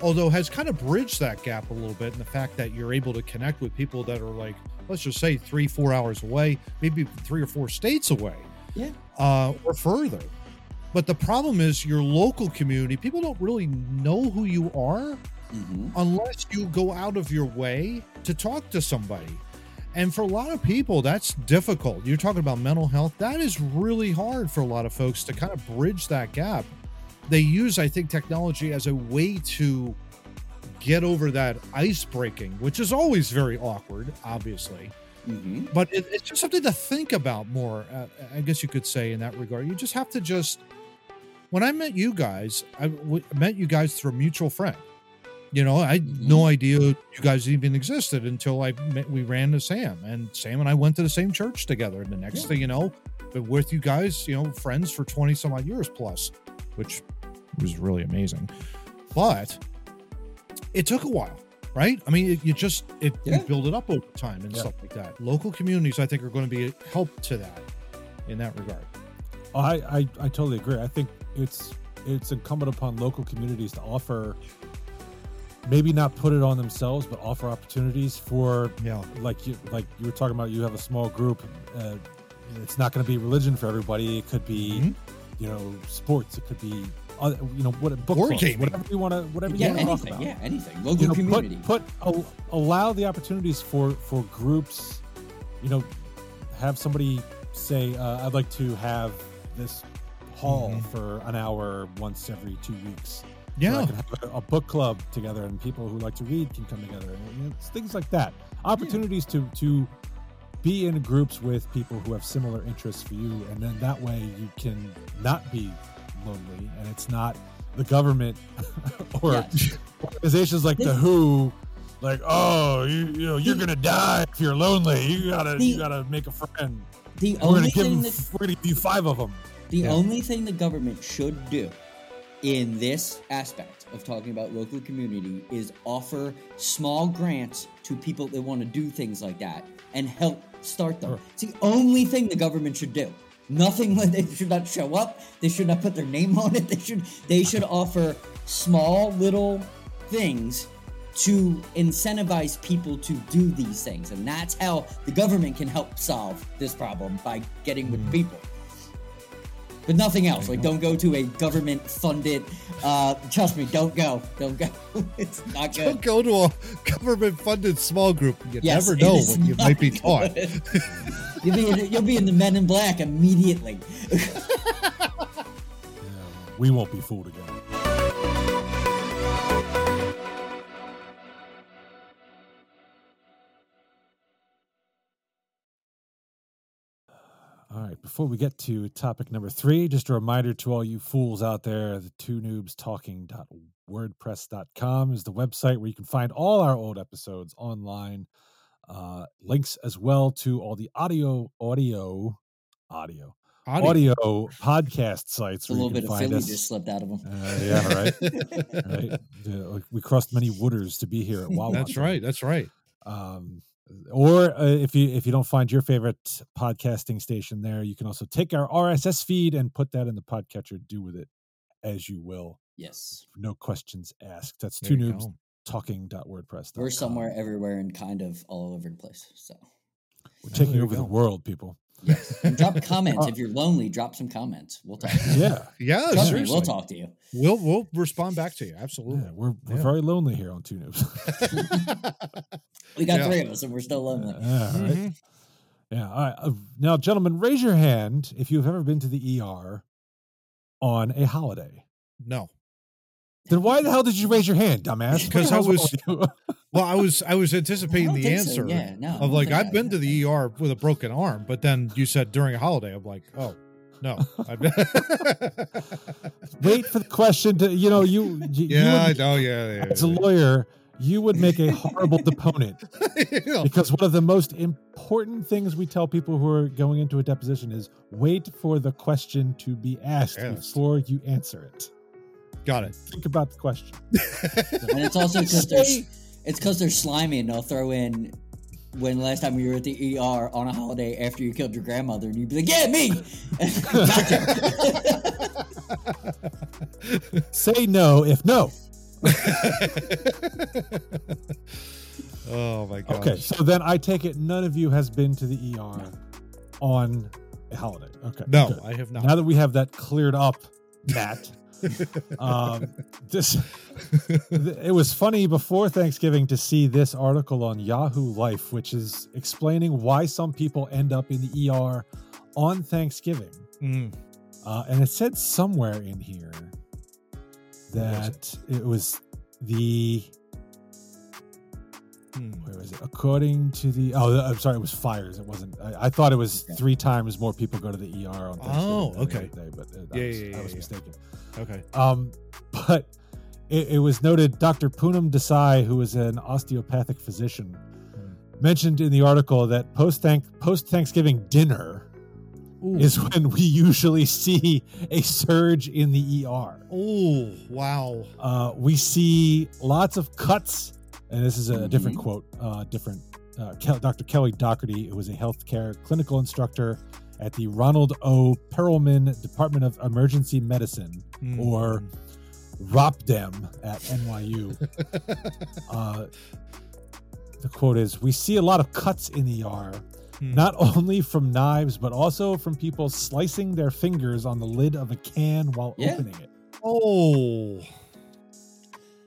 although, has kind of bridged that gap a little bit in the fact that you're able to connect with people that are like, let's just say three, four hours away, maybe three or four states away Yeah. uh, or further. But the problem is your local community, people don't really know who you are hmm unless you go out of your way to talk to somebody. And for a lot of people, that's difficult. You're talking about mental health. That is really hard for a lot of folks to kind of bridge that gap. They use, I think, technology as a way to get over that ice breaking, which is always very awkward, obviously. hmm But it, it's just something to think about more, uh, I guess you could say, in that regard. You just have to just. When I met you guys, I w- met you guys through a mutual friend. You know, I had no mm-hmm. idea you guys even existed until I met, we ran to Sam, and Sam and I went to the same church together. And the next Yeah. thing you know, been with you guys, you know, friends for twenty some odd years plus, which was really amazing. But it took a while, right? I mean, it, you just it Yeah. you build it up over time and Yeah. stuff like that. Local communities, I think, are going to be a help to that in that regard. Oh, I, I I totally agree. I think it's it's incumbent upon local communities to offer maybe not put it on themselves, but offer opportunities for Yeah, like you like you were talking about. You have a small group. Uh, it's not going to be religion for everybody. It could be Mhm. you know sports. It could be uh, you know what book Board clubs, whatever you want to whatever you want to talk about. Yeah. Anything. Local you know, community. put put allow the opportunities for for groups. You know, have somebody say, uh, "I'd like to have this hall Mhm. for an hour once every two weeks." So I yeah, can have a, a book club together, and people who like to read can come together. And, you know, it's things like that. Opportunities to to be in groups with people who have similar interests for you, and then that way you can not be lonely, and it's not the government or Yeah. organizations like the WHO, like, oh, you, you know, you're gonna die if you're lonely. You gotta, you gotta make a friend. The We're gonna only give thing them, that we're gonna you five of them. The Yeah. only thing the government should do in this aspect of talking about local community is offer small grants to people that want to do things like that and help start them. Sure. It's the only thing the government should do. Nothing they should not show up. They should not put their name on it. They should they should offer small little things to incentivize people to do these things. And that's how the government can help solve this problem by getting with mm. people but nothing else. Like, don't go to a government funded. Uh, trust me, don't go. Don't go. it's not good. don't go to a government funded small group. You Yes, never know what you might be taught. you'll be in, you'll be in the Men in Black immediately. We won't be fooled again. All right, before we get to topic number three, just a reminder to all you fools out there the too noobs talking.wordpress.com is the website where you can find all our old episodes online. Uh, links as well to all the audio, audio, audio, Audio. audio podcast sites a where little you bit can of find Philly us. just slipped out of them. Uh, yeah, right. right. Yeah, we crossed many wooders to be here at Wawa. That's right. That's right. Um, or uh, if you if you don't find your favorite podcasting station there, you can also take our RSS feed and put that in the podcatcher. Do with it as you will. Yes. No questions asked. That's There two you noobs go. talking.wordpress. We're somewhere, everywhere, and kind of all over the place. So, We're taking there you over the world, people. Yes. And drop comments. if you're lonely, drop some comments. We'll talk. Yeah. Yeah, Trust me, we'll talk to you. We'll we'll respond back to you. Absolutely. yeah we're we're Yeah. very lonely here on Too Noobs. We got Yeah. three of us, and we're still lonely. yeah, right. Mhm. Yeah. All right. Uh, now, gentlemen, raise your hand if you've ever been to the ER on a holiday. No. Then why the hell did you raise your hand, dumbass? What 'Cause the I was- Well, I was I was anticipating I the think so. answer Yeah, no, of like I've been to the ER with a broken arm, but then you said during a holiday. I'm like, oh no. I've been- Wait for the question to you know you. you yeah, I know. Yeah, yeah. would, as a lawyer, you would make a horrible deponent yeah. because one of the most important things we tell people who are going into a deposition is wait for the question to be asked Asked. before you answer it. Got it. Think about the question. And it's also because they're it's because they're slimy and they'll throw in when last time you were at the ER on a holiday after you killed your grandmother and you'd be like, Yeah, me Say no if no. oh my god. Okay, so then I take it none of you has been to the ER on a holiday. Okay. No, good. I have not. Now that we have that cleared up, Matt, um, this it was funny before Thanksgiving to see this article on Yahoo Life, which is explaining why some people end up in the ER on Thanksgiving. Mm. Uh, and it said somewhere in here that it was the. Where is it? According to the oh, I'm sorry, it was fires. It wasn't. I, I thought it was Okay. three times more people go to the ER on Thanksgiving Oh, okay. day, but uh, Yeah, I was, yeah, yeah, I was mistaken. Okay. Um, but it, it was noted Dr. Poonam Desai, who is an osteopathic physician, Hmm. mentioned in the article that post post Thanksgiving dinner Ooh. is when we usually see a surge in the ER. Oh wow. Uh, we see lots of cuts, and this is a different Mhm. quote, uh, different. Uh, Kel- Dr. Kelly Doherty, who was a healthcare clinical instructor at the Ronald O. Perelman Department of Emergency Medicine, Mm. or ROPDEM at NYU. uh, the quote is We see a lot of cuts in the ER, Hmm. not only from knives, but also from people slicing their fingers on the lid of a can while Yeah. opening it. Oh.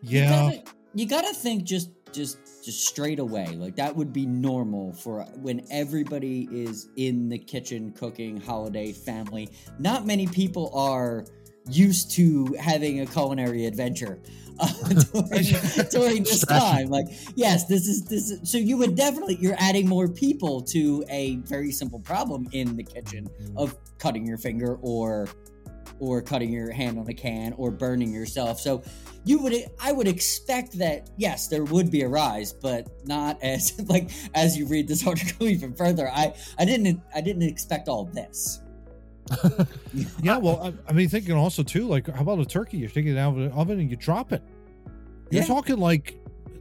Yeah. You gotta think just just just straight away. Like that would be normal for when everybody is in the kitchen cooking, holiday, family. Not many people are used to having a culinary adventure uh, during, during this time. Like, yes, this is this. Is, so you would definitely you're adding more people to a very simple problem in the kitchen of cutting your finger or or cutting your hand on a can or burning yourself. So you would I would expect that yes, there would be a rise, but not as like as you read this article even further. I I didn't I didn't expect all this. Yeah, well, I, I mean, thinking also too, like, how about a turkey? You're taking it out of the oven and you drop it. You're Yeah. talking like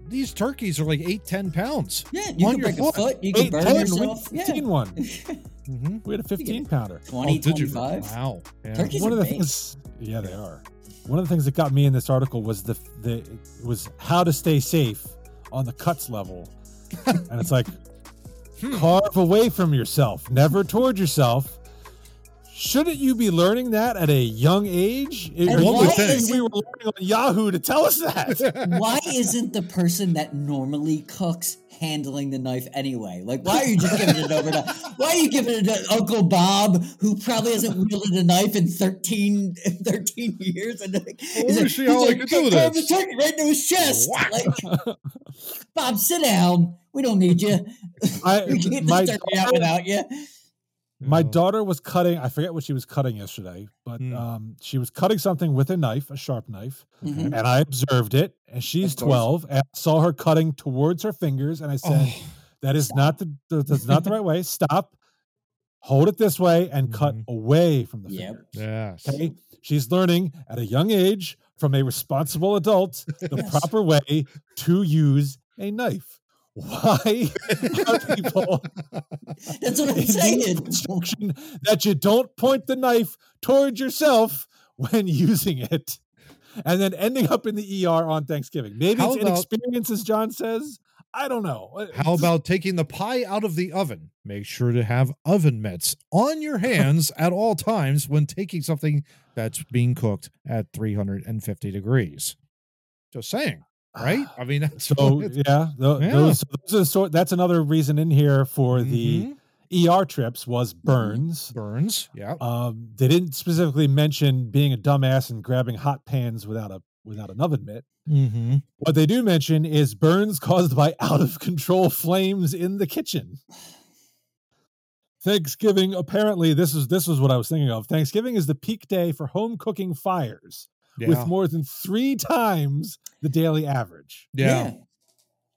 these turkeys are like eight, ten pounds. Yeah, you On can your break a foot. foot, you can Eight, burn 10, yourself. Yeah. one. Mm-hmm. We had a 15 pounder. 20, did you? 25. Wow. Yeah. Turkeys One are of the big. things, yeah, they are. One of the things that got me in this article was the the was how to stay safe on the cuts level, and it's like Hmm. carve away from yourself, never toward yourself. Shouldn't you be learning that at a young age? It And one why would think is we were learning on Yahoo to tell us that. Why isn't the person that normally cooks handling the knife anyway? Like, why are you just giving it over to? Why are you giving it to Uncle Bob, who probably hasn't wielded a knife in 13, 13 years? And like, Well, he's let me like- see how he's I like, do this." the turkey right into his chest. Like, Bob, sit down. We don't need you. I, We can't my this turkey out without you. My Oh. daughter was cutting. I forget what she was cutting yesterday, but Hmm. um, she was cutting something with a knife, a sharp knife, Mhm. and I observed it. And she's twelve, and I saw her cutting towards her fingers, and I said, Oh, "That is not the that's not the right way. Stop. Hold it this way and cut Mhm. away from the Yep. fingers." yes. Okay, she's learning at a young age from a responsible adult the Yes. proper way to use a knife. Why are people That's what I'm saying. instruction that you don't point the knife towards yourself when using it and then ending up in the ER on Thanksgiving. Maybe How it's about- inexperience, as John says. I don't know. Uh, How about taking the pie out of the oven? Make sure to have oven mitts on your hands at all times when taking something that's being cooked at 350 degrees. Just saying, right? I mean, that's So yeah, tho- Yeah. those, those are sort. That's another reason in here for the Mhm. ER trips was burns. burns. Yeah. Um, they didn't specifically mention being a dumbass and grabbing hot pans without a without an oven mitt. Mm-hmm. What they do mention is burns caused by out of control flames in the kitchen. Thanksgiving, apparently, this is this was what I was thinking of. Thanksgiving is the peak day for home cooking fires, Yeah. with more than three times the daily average. yeah.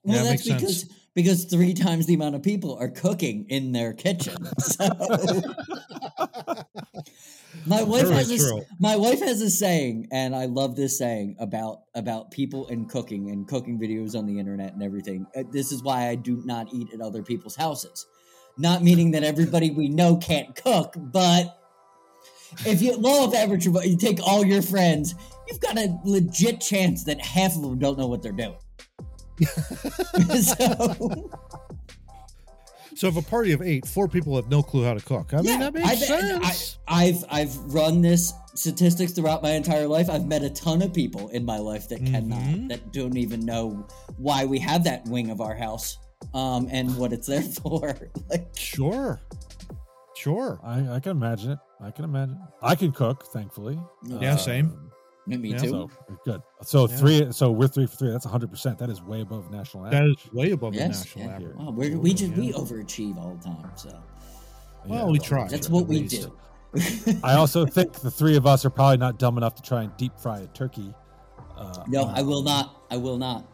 Well, Yeah, that's makes because sense. because three times the amount of people are cooking in their kitchen. So My wife Very has a, s- true. my wife has a saying, and I love this saying about about people and cooking and cooking videos on the internet and everything. Uh, This is why I do not eat at other people's houses. Not meaning that everybody we know can't cook, but if you law of average, you take all your friends, you've got a legit chance that half of them don't know what they're doing. so, So if a party of eight, four people have no clue how to cook. I mean, Yeah, that makes I've, sense. I, have I've run this statistics throughout my entire life. I've met a ton of people in my life that Mhm. cannot, that don't even know why we have that wing of our house, um, and what it's there for. like, sure. Sure. I, I can imagine it. I can imagine. I can cook, thankfully. Yeah, same. me Yeah. too. So good. So Yeah. three. So we're three for three. That's hundred percent. That is way above national That average. is way above yes, the national yeah. average. Wow, we're, we just we overachieve all the time. So Well, we well, try. that's what we least. do. I also think the three of us are probably not dumb enough to try and deep fry a turkey. Uh, no, on I will not. I will not.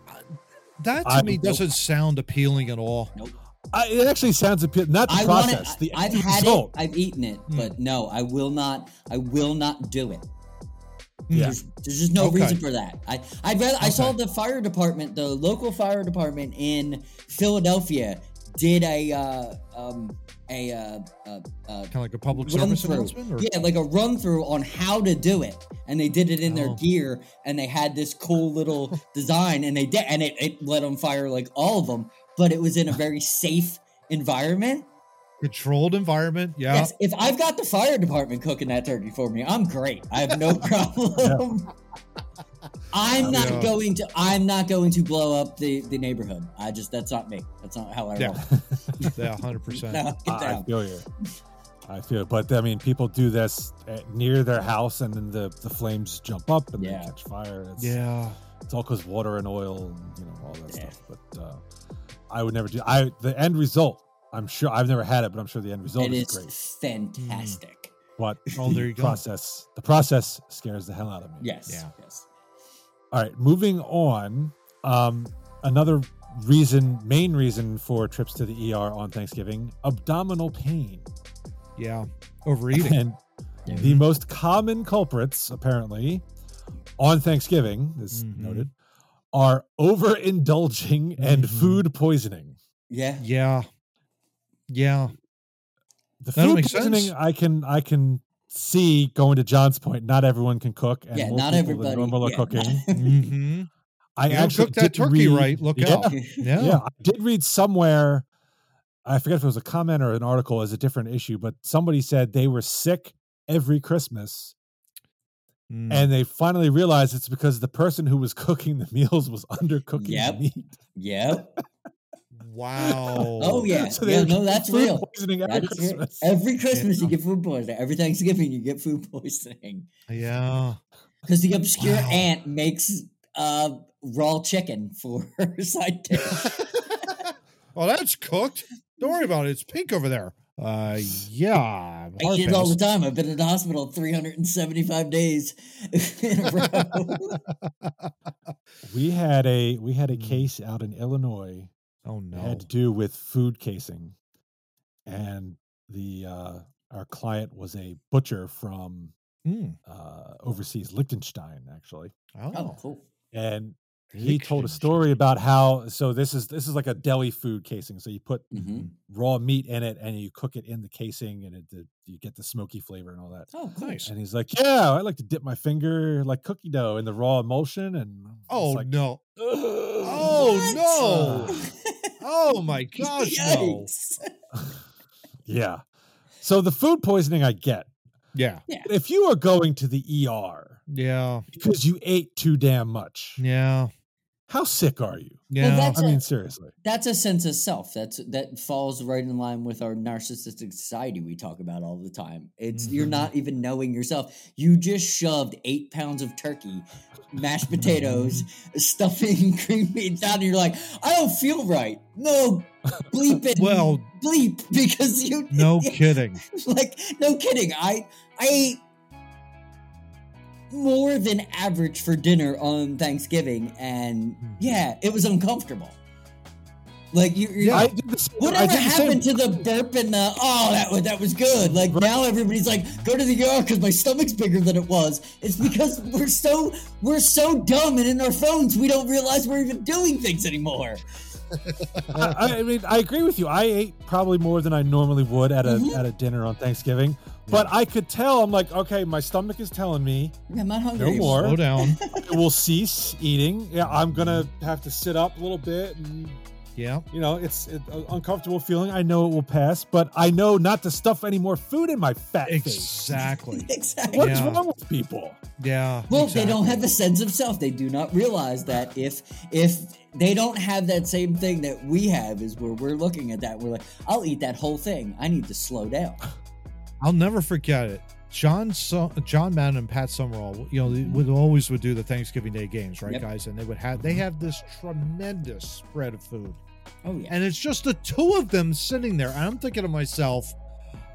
That to I- me doesn't sound appealing at all. Nope. I, it actually sounds appealing. Not the I want it. process. the I've end had result. it. I've eaten it, Hmm. but no, I will not. I will not do it. Yeah. There's, there's just no Okay. reason for that. I I'd rather. I saw the fire department, the local fire department in Philadelphia, did a uh, um a uh, uh, uh, Kind of like a public run service through. announcement? Or? Yeah, like a run through on how to do it, and they did it in their Oh. gear, and they had this cool little design, and they did, and it, it let them fire like all of them, but it was in a very safe environment. Controlled environment. Yeah. Yes, if I've got the fire department cooking that turkey for me, I'm great. I have no problem. I'm not Yeah. going to. I'm not going to blow up the the neighborhood. I just that's not me. That's not how I Yeah. roll. Yeah, 100%. No, I, I feel you. I feel, it. but I mean, people do this at, near their house, and then the, the flames jump up and Yeah. they catch fire. It's, Yeah. it's all because water and oil, and you know all that Yeah. stuff. But uh, I would never do. I the end result. I'm sure I've never had it, but I'm sure the end result It is is great. fantastic. But Oh, there you the go. process, the process scares the hell out of me. Yes. Yeah. Yes. All right, moving on. Um, another reason, main reason for trips to the ER on Thanksgiving: abdominal pain. Yeah. Overeating. And the most common culprits, apparently, on Thanksgiving, is Mhm. noted, are overindulging and Mhm. food poisoning. Yeah. yeah. Yeah. The That food poisoning, sense. I can, I can see going to John's point. Not everyone can cook, and Yeah. Not people everybody. than normal are yeah. cooking. Mm-hmm. I You actually cook that did turkey read- right, look Yeah. out. Yeah. yeah, I did read somewhere. I forget if it was a comment or an article as a different issue, but somebody said they were sick every Christmas, Mm. and they finally realized it's because the person who was cooking the meals was undercooking Yep. the meat. Yep. wow. Oh yeah. So yeah. No, that's food real. Poisoning every That's real. Christmas. Every Christmas you get food poisoning. Every Thanksgiving you get food poisoning Yeah. because the obscure Wow. aunt makes uh raw chicken for her side dish. oh, that's cooked. Don't worry about it. It's pink over there. Uh, yeah. I hard eat it all the time. I've been in the hospital 375 days in a row. we had a we had a Mm. case out in Illinois Oh that no. had to do with food casing, and the uh, our client was a butcher from Mm. uh, overseas, Liechtenstein, actually, Oh. oh, cool. and he told a story about how so this is this is like a deli food casing. So you put hmm raw meat in it and you cook it in the casing, and it, the, you get the smoky flavor and all that. Oh. Nice. And he's like, "Yeah, I like to dip my finger like cookie dough in the raw emulsion." And it's Oh like, no. oh no. Oh my gosh, no. Yeah. So the food poisoning I get. yeah. Yeah. If you are going to the ER Yeah. because you ate too damn much, Yeah. How sick are you? Yeah. that's I a- mean, seriously. That's a sense of self. That's that falls right in line with our narcissistic society we talk about all the time. It's you're Mhm. not even knowing yourself. You just shoved eight pounds of turkey, mashed potatoes, stuffing, cream beans down, and you're like, I don't feel right. No, bleep it. Well- bleep because you no kidding. like no kidding. I I ate more than average for dinner on Thanksgiving, and Mhm. yeah, it was uncomfortable. Like you, Yeah. I did the same. I Whatever the same. happened to the burp and the oh that was that was good? Like now everybody's like go to the ER because my stomach's bigger than it was. It's because we're so we're so dumb and in our phones we don't realize we're even doing things anymore. I, I mean, I agree with you. I ate probably more than I normally would at a Mhm. at a dinner on Thanksgiving, but I could tell. I'm like, okay, my stomach is telling me I'm not hungry. No more. Slow down. it will cease eating. Yeah, I'm gonna have to sit up a little bit, and Yeah. you know, it's an uh, uncomfortable feeling. I know it will pass, but I know not to stuff any more food in my fat face. Exactly. Exactly. What is Yeah. wrong with people? Yeah. Well, exactly. they don't have a sense of self. They do not realize that if if they don't have that same thing that we have, is where we're looking at that. We're like, I'll eat that whole thing. I need to slow down. I'll never forget it. John so- John Madden and Pat Summerall, you know, they would always would do the Thanksgiving Day games, right, Yep. guys? And they would have they have this tremendous spread of food, Oh yeah. and it's just the two of them sitting there. And I'm thinking to myself,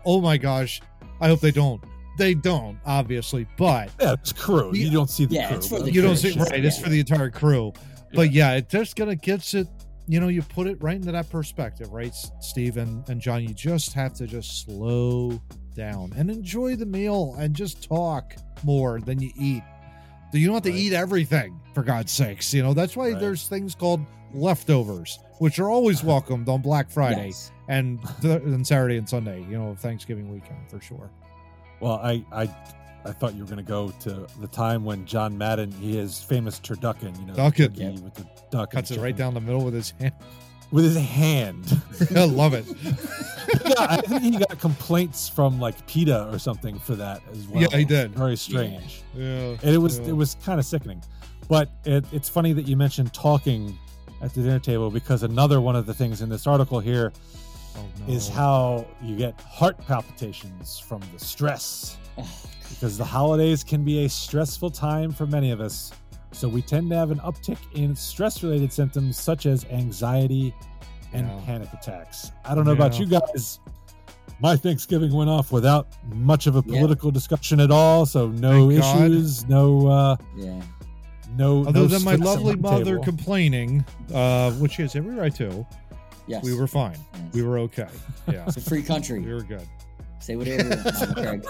"Oh my gosh, I hope they don't." They don't, obviously, but Yeah, it's crew. Yeah. You don't see the Yeah, crew. it's for the you don't crew, see sure, right. It's yeah. for the entire crew, but yeah, it just kind of gets it. You know, you put it right into that perspective, right, Steve and, and John. You just have to just slow down and enjoy the meal and just talk more than you eat. So you don't have to Right. eat everything, for God's sakes. You know that's why Right. there's things called leftovers, which are always welcomed on Black Friday Yes. and th- and Saturday and Sunday. You know, Thanksgiving weekend for sure. Well, I, I, I thought you were going to go to the time when John Madden, he is famous turducken, you know, turkey with the duck, Cuts it right down the middle with his hand. With his hand. I love it. yeah, I think he got complaints from like PETA or something for that as well. Yeah, he did. Very strange. Yeah. And it was Yeah. it was kind of sickening. But it, it's funny that you mentioned talking at the dinner table because another one of the things in this article here Oh, no. is how you get heart palpitations from the stress. Because the holidays can be a stressful time for many of us. So we tend to have an uptick in stress related symptoms such as anxiety and Yeah. panic attacks. I don't know about you guys. My Thanksgiving went off without much of a Yeah. political discussion at all, so no Thank God. issues, no uh yeah. no Other no than my lovely mother table. complaining, uh, which she has every right to, Yes. we were fine. Yes. We were okay. Yeah, It's a free country. we were good. Say whatever you want, Craig.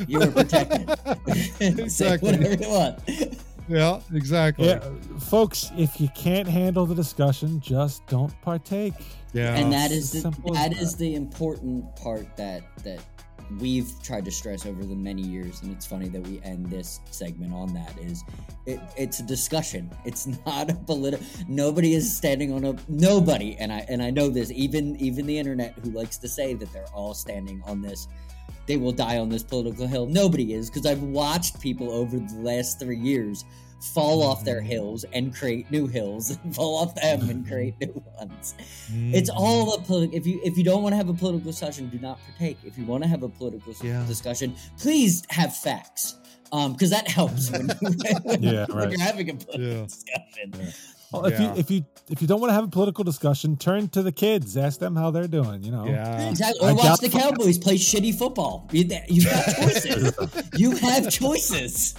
You were protected. Say Exactly. whatever you want. Yeah, exactly. yeah, folks, if you can't handle the discussion, just don't partake. Yeah. and that it's is the, simple as that that. is the important part that that we've tried to stress over the many years and it's funny that we end this segment on that is it, it's a discussion it's not a political nobody is standing on a nobody and i and i know this even even the internet who likes to say that they're all standing on this they will die on this political hill nobody is because i've watched people over the last three years fall off their hills and create new hills and fall off them and create new ones it's Mm. all a political. If you if you don't want to have a political discussion, do not partake. If you want to have a political Yeah. discussion, please have facts, um, because that helps when, when, Yeah, when right. you're having a political Yeah. discussion. Yeah. Well, if Yeah. you if you if you don't want to have a political discussion, turn to the kids. Ask them how they're doing. You know. Yeah. Exactly. I Or watch the Cowboys play shitty football. You, you've got choices. you have choices.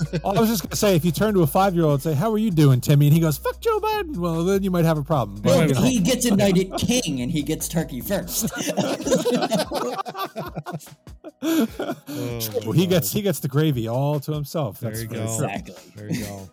I was just gonna say, if you turn to a five year old and say, "How are you doing, Timmy?" and he goes, "Fuck Joe Biden," well, then you might have a problem. But, Well, you know. he gets a knighted king and he gets turkey first. Oh, True, he gets he gets the gravy all to himself. There That's you very go. exactly. There you go.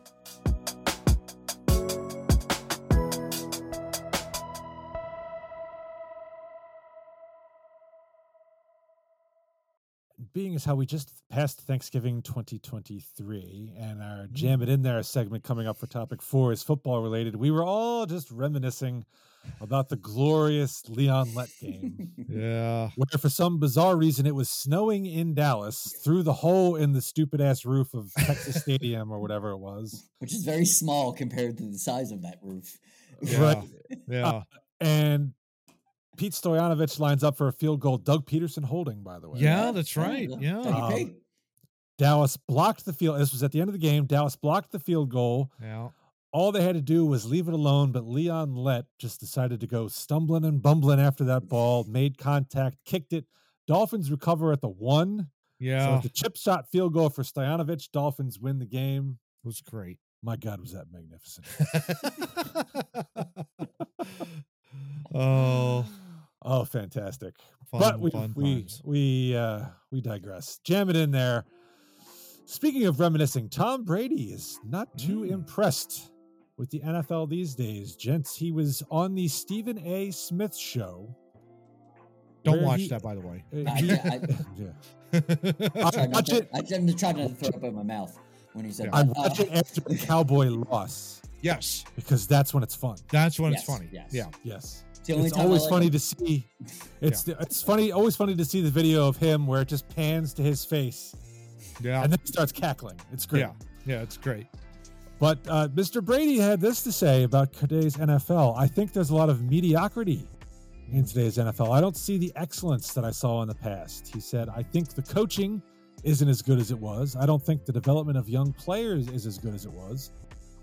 Being is how we just passed Thanksgiving 2023 and our mm. Jam It In There segment coming up for topic four is football related, we were all just reminiscing about the glorious Leon Lett game. Yeah. where for some bizarre reason it was snowing in Dallas through the hole in the stupid ass roof of Texas Stadium or whatever it was. Which is very small compared to the size of that roof. Yeah. Right. Yeah. Uh, and Pete Stoyanovich lines up for a field goal. Doug Pederson holding, by the way. Yeah, that's right. Dougie Yeah. Um, Dallas blocked the field. This was at the end of the game. Dallas blocked the field goal. Yeah. All they had to do was leave it alone, but Leon Lett just decided to go stumbling and bumbling after that ball, made contact, kicked it. Dolphins recover at the one. Yeah. it's a chip shot field goal for Stoyanovich. Dolphins win the game. It was great. My God, was that magnificent. Oh, Oh, fantastic! fun, but we fun we times. we uh, we digress. Jam it in there. Speaking of reminiscing, Tom Brady is not too Mm. impressed with the NFL these days, gents. He was on the Stephen A. Smith show. Don't watch he- that, by the way. uh, I- he- I- yeah. I tried not watch to, it. I, I'm just trying to throw up in my mouth when he said Yeah. I that. watch Uh, it after the Cowboy loss yes, because that's when it's fun. that's when Yes, it's funny. yes. Yeah. Yes. It's the only it's time always like funny him. to see. It's it's funny, always funny to see the video of him where it just pans to his face Yeah. and then he starts cackling. It's great. Yeah. Yeah. It's great. But uh, Mr. Brady had this to say about today's NFL. I think there's a lot of mediocrity in today's NFL. I don't see the excellence that I saw in the past. He said, I think the coaching isn't as good as it was. I don't think the development of young players is as good as it was.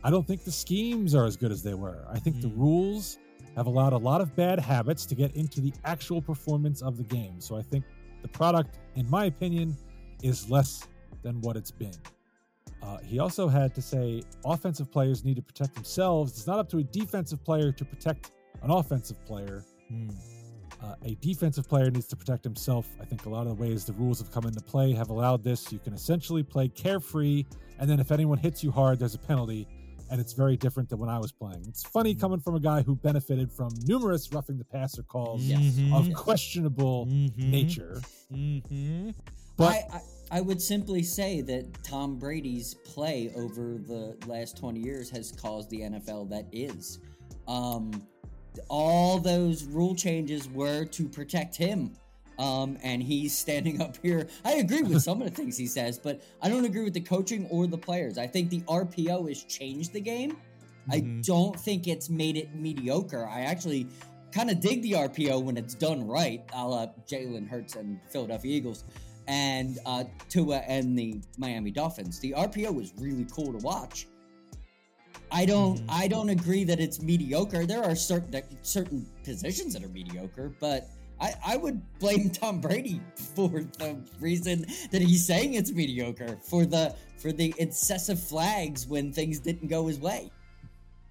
I don't think the schemes are as good as they were. I think the Mm. rules have allowed a lot of bad habits to get into the actual performance of the game. So I think the product, in my opinion, is less than what it's been. Uh, he also had to say offensive players need to protect themselves. It's not up to a defensive player to protect an offensive player. Hmm. Uh, a defensive player needs to protect himself. I think a lot of the ways the rules have come into play have allowed this. You can essentially play carefree, and then if anyone hits you hard, there's a penalty. And it's very different than when I was playing. It's funny coming from a guy who benefited from numerous roughing the passer calls Yes. of questionable Mhm. nature. Mhm. But I, I, I would simply say that Tom Brady's play over the last 20 years has caused the NFL that is. Um, all those rule changes were to protect him. Um, and he's standing up here. I agree with some of the things he says, but I don't agree with the coaching or the players. I think the RPO has changed the game. I Mhm. don't think it's made it mediocre. I actually kind of dig the RPO when it's done right, a la Jalen Hurts and Philadelphia Eagles, and uh, Tua and the Miami Dolphins. The RPO was really cool to watch. I don't. Mhm. I don't agree that it's mediocre. There are certain that- certain positions that are mediocre, but I, I would blame Tom Brady for the reason that he's saying it's mediocre for the for the excessive flags when things didn't go his way.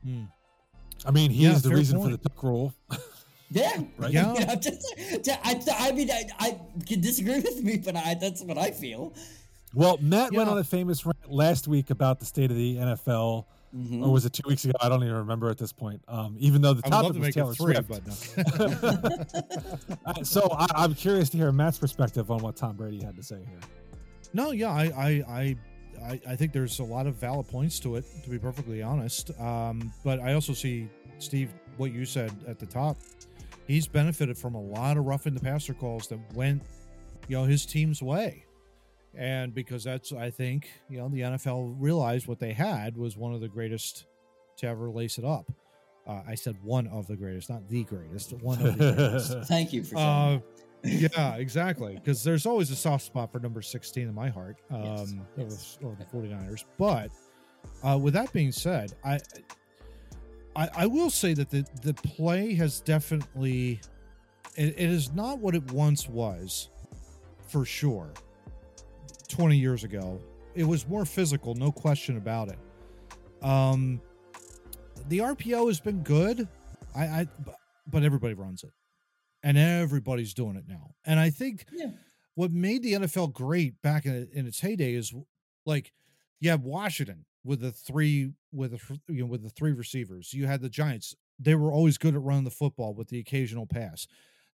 Hmm. I mean, he Yeah, is the fair reason for the tuck rule. Yeah, Right. Yeah. You know, just, I, I mean, I, I can disagree with me, but I, that's what I feel. Well, Matt went on a famous rant last week about the state of the NFL, Mhm. or was it two weeks ago? I don't even remember at this point. Um, even though the I would love topic to was Taylor three, Swift. but no. Uh, so I, I'm curious to hear Matt's perspective on what Tom Brady had to say here. No, yeah, I, I, I, I, I think there's a lot of valid points to it, to be perfectly honest. Um, but I also see Steve, what you said at the top. He's benefited from a lot of roughing the passer calls that went, you know, his team's way, and because that's, I think, you know, the NFL realized what they had was one of the greatest to ever lace it up. Uh, I said one of the greatest, not the greatest. One of the greatest. Thank you for saying. Uh, yeah, exactly. Because there's always a soft spot for number 16 in my heart, um, Yes, or, or the 49ers. But uh, with that being said, I, I I will say that the the play has definitely it, it is not what it once was, for sure. 20 years ago, it was more physical, no question about it. Um, the RPO has been good. I, I but, everybody runs it and everybody's doing it now. And I think Yeah. what made the NFL great back in, in its heyday is like you have Washington with the three with the you know with the three receivers. You had the Giants; they were always good at running the football with the occasional pass.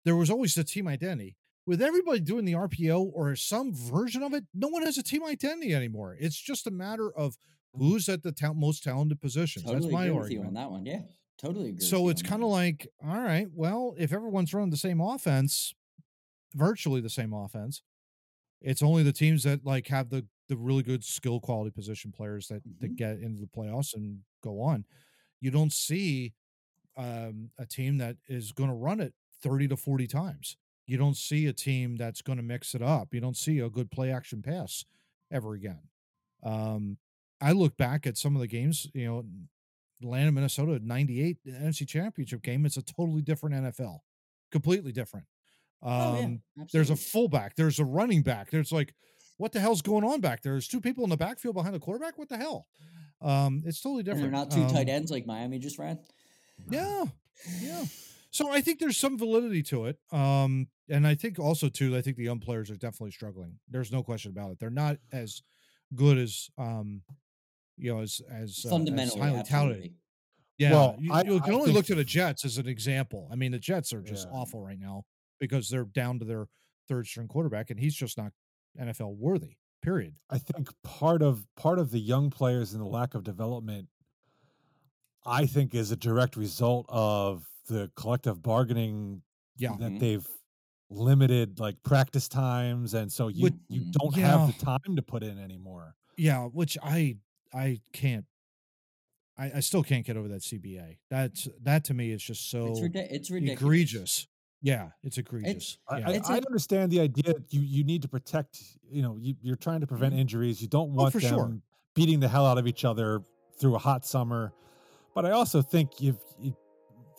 There was always the team identity. With everybody doing the RPO or some version of it, no one has a team identity anymore. It's just a matter of who's at the ta- most talented position. totally That's my agree with you argument on that one. Yeah, totally agree. so it's kind of like all right well if everyone's running the same offense virtually the same offense it's only the teams that like have the the really good skill quality position players that that Mhm. get into the playoffs and go on you don't see um, a team that is going to run it 30 to 40 times you don't see a team that's going to mix it up you don't see a good play action pass ever again um, i look back at some of the games you know Atlanta, Minnesota, 98 the NFC Championship game. It's a totally different NFL, completely different. Um, Oh, yeah, there's a fullback, there's a running back. There's like, what the hell's going on back there? There's two people in the backfield behind the quarterback. What the hell? Um, it's totally and different. they're not two tight Um, ends like Miami just ran. Yeah, yeah. So I think there's some validity to it. Um, and I think also too, I think the young players are definitely struggling. There's no question about it. They're not as good as um, you know, as as, uh, as Fundamentally, highly touted. absolutely. Yeah, Well, you, I- you can I only look to the Jets as an example. I mean, the Jets are just Yeah. awful right now because they're down to their third string quarterback, and he's just not NFL worthy. Period. I think part of part of the young players and the lack of development, I think, is a direct result of the collective bargaining Yeah. that Mhm. they've limited like practice times, and so you Would- you Mhm. don't have the time to put in anymore. Yeah, which I I can't. I, I still can't get over that CBA. That's that to me is just so it's, ridi- it's ridiculous. egregious. Yeah, it's egregious. I, yeah. I, It's I a- understand the idea. that You you need to protect. You know, you, you're trying to prevent Mhm. injuries. You don't want for them sure. beating the hell out of each other through a hot summer. But I also think you've you,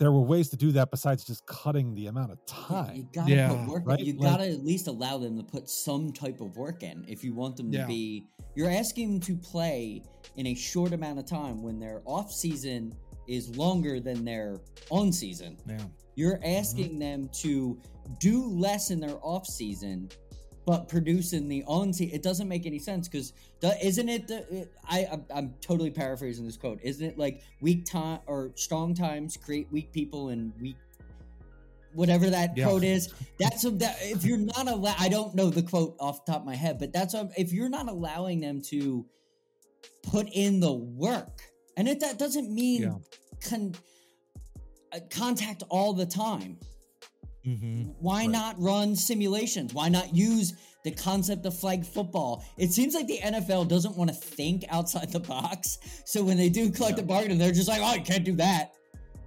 there were ways to do that besides just cutting the amount of Yeah, you time. gotta Yeah, put work. right? You Like- gotta at least allow them to put some type of work in. If you want them to Yeah. be, you're asking them to play in a short amount of time when their off season is longer than their on season. yeah. You're mm-hmm. asking them to do less in their off season, but producing the on season. It doesn't make any sense because isn't it? The, I I'm, I'm totally paraphrasing this quote. Isn't it like weak time or strong times create weak people and weak whatever that Yeah. quote is? That's a, that if you're not allowed. I don't know the quote off the top of my head, but that's a, if you're not allowing them to put in the work, and it that doesn't mean Yeah. con, uh, contact all the time. Mm-hmm. Why Right. not run simulations? Why not use the concept of flag football? It seems like the NFL doesn't want to think outside the box. So when they do collective bargaining, they're just like, oh, you can't do that.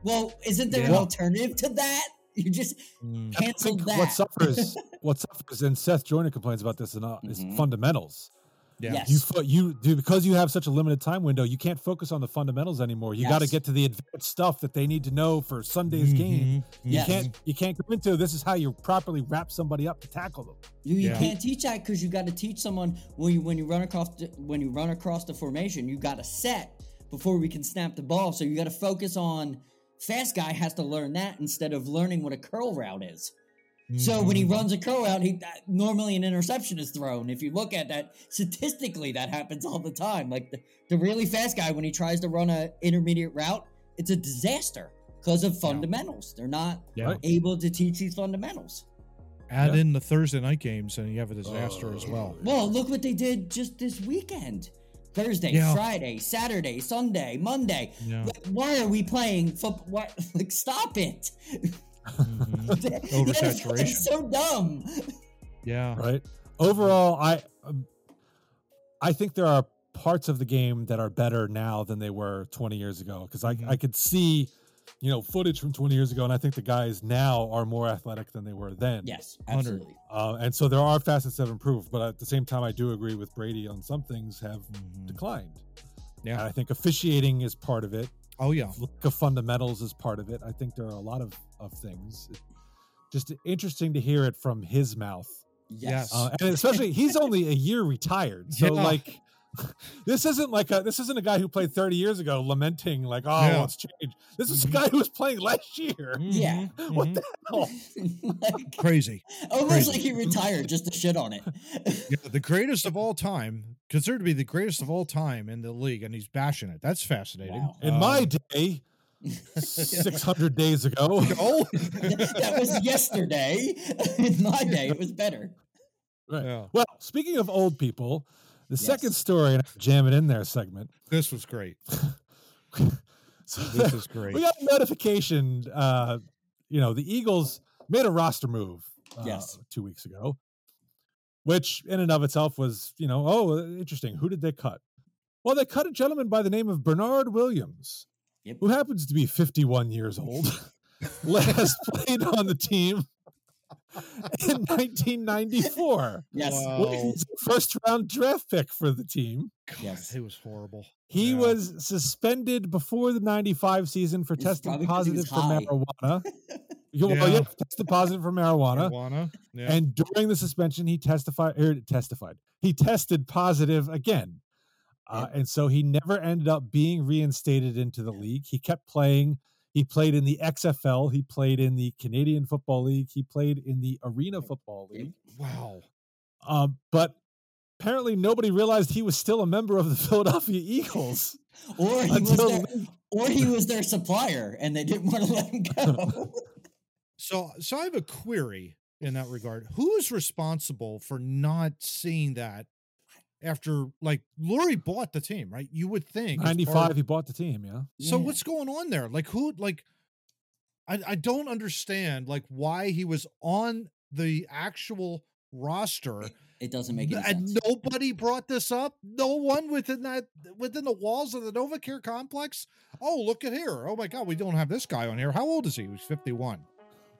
Well, isn't there an alternative to that? You just Mm. I cancel that. what suffers what suffers and Seth Joyner complains about this and uh, is Mhm. fundamentals. Yeah. Yes. You fo- you do because you have such a limited time window. You can't focus on the fundamentals anymore. You got to get to the advanced stuff that they need to know for Sunday's game. Mhm. You Yes. can't you can't go into this is how you properly wrap somebody up to tackle them. You, you Yeah. can't teach that because you got to teach someone when you when you run across the, when you run across the formation, you got to set before we can snap the ball. So you got to focus on fast guy has to learn that instead of learning what a curl route is. So mm-hmm. when he runs a curl out, he that- normally an interception is thrown. If you look at that statistically, that happens all the time. Like the, the really fast guy when he tries to run a intermediate route, it's a disaster because of fundamentals. They're not Yeah. Able to teach these fundamentals. Add Yeah. in the Thursday night games, and you have a disaster as well. Oh, Well, look what they did just this weekend. Thursday, Yeah. Friday, Saturday, Sunday, Monday. Yeah. Like, why are we playing football? Why, like, stop it! Mhm. The NFL is so dumb. Yeah. right? Overall, I um, I think there are parts of the game that are better now than they were 20 years ago because. I I could see you know footage from 20 years ago and I think the guys now are more athletic than they were then. Yes, absolutely. Uh, and so there are facets that have improved, but at the same time, I do agree with Brady on some things have Mhm. declined. Yeah. And I think officiating is part of it. Oh yeah. Lack of fundamentals is part of it. I think there are a lot of, of things. Just interesting to hear it from his mouth. Yes. Uh, and especially he's only a year retired. So Yeah. like this isn't like a this isn't a guy who played 30 years ago lamenting like, oh, Yeah. it's changed. This is a guy who was playing last year. Yeah. Mhm. What the hell? like, Crazy. almost Crazy. like he retired just to shit on it. Yeah, the greatest of all time, considered to be the greatest of all time in the league, and he's bashing it. That's fascinating. Wow. In my Um, day, 600 days ago, oh, that was yesterday. In my day, it was better. Right. yeah, Well, speaking of old people, the second story, and jam it in there segment. this was great. So This is great. we got a notification. Uh, you know, the Eagles made a roster move. Uh, Yes. two weeks ago, which in and of itself was, you know, oh, interesting. Who did they cut? Well, they cut a gentleman by the name of Bernard Williams, Yep. who happens to be 51 years old. Last played on the team in 1994. Yes. Wow. First round draft pick for the team. God, Yes. it was horrible. He Yeah. was suspended before the 95 season for It's testing probably 'cause he was positive for high. marijuana. Yeah, well, Yeah. yeah, tested positive for marijuana. Marijuana. Yeah. And during the suspension, he testified, er, testified. He tested positive again. Uh, Yep. and so he never ended up being reinstated into the league. He kept playing. He played in the XFL. He played in the Canadian Football League. He played in the Arena Football League. Wow. Um, but apparently nobody realized he was still a member of the Philadelphia Eagles. Or he was their, or he was their supplier, and they didn't want to let him go. So, so I have a query in that regard. Who is responsible for not seeing that after, like, Lurie bought the team, right? You would think. as part of- 95, he bought the team, yeah. So Yeah. what's going on there? Like, who? Like, I I don't understand. Like, why he was on the actual roster It doesn't make any and sense. nobody brought this up. No one within that within the walls of the NovaCare complex. Oh, look at here! Oh my God, we don't have this guy on here. How old is he? He's fifty one.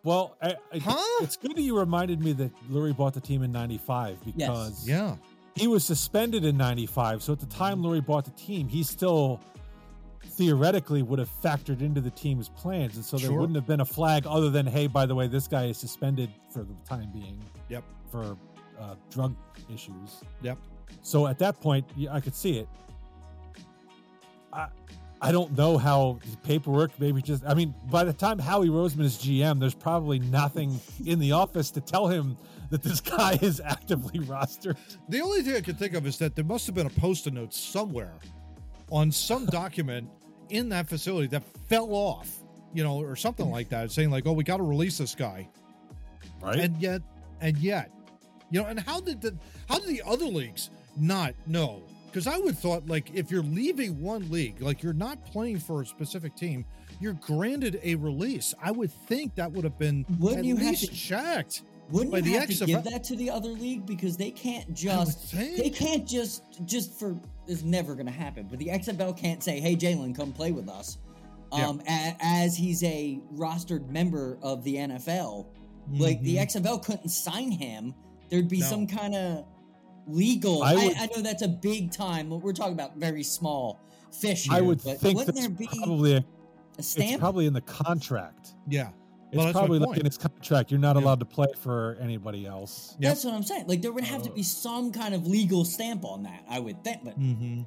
Well, I, I, Huh? it's good that you reminded me that Lurie bought the team in 95 because Yeah. He was suspended in 95. So at the time Lurie bought the team, he still theoretically would have factored into the team's plans. And so there Sure. wouldn't have been a flag other than, hey, by the way, this guy is suspended for the time being Yep. for uh, drug issues. Yep. So at that point, yeah, I could see it. I, I don't know how the paperwork maybe just. I mean, by the time Howie Roseman is GM, there's probably nothing in the office to tell him that this guy is actively rostered. The only thing I could think of is that there must have been a post-it note somewhere on some document in that facility that fell off, you know, or something like that, saying like, "Oh, we got to release this guy." Right? and yet and yet you know and how did the how did the other leagues not know because i would thought like if you're leaving one league like you're not playing for a specific team you're granted a release i would think that would have been Wouldn't at you have least to- checked Wouldn't you have to give that to the other league because they can't just they can't just just for it's never going to happen. But the XFL can't say, "Hey, Jalen, come play with us," Yeah. um, a, as he's a rostered member of the NFL. Like the Mhm. XFL couldn't sign him. There'd be No. some kind of legal. I I, would- I, know that's a big time. We're talking about very small fish. I would but think wouldn't that's there be probably a, a it's stamp? probably in the contract. yeah It's Well, that's my probably like point. in his contract. You're not Yeah. allowed to play for anybody else. Yep. That's what I'm saying. Like there would have to Uh, be some kind of legal stamp on that. I would think, but mm-hmm.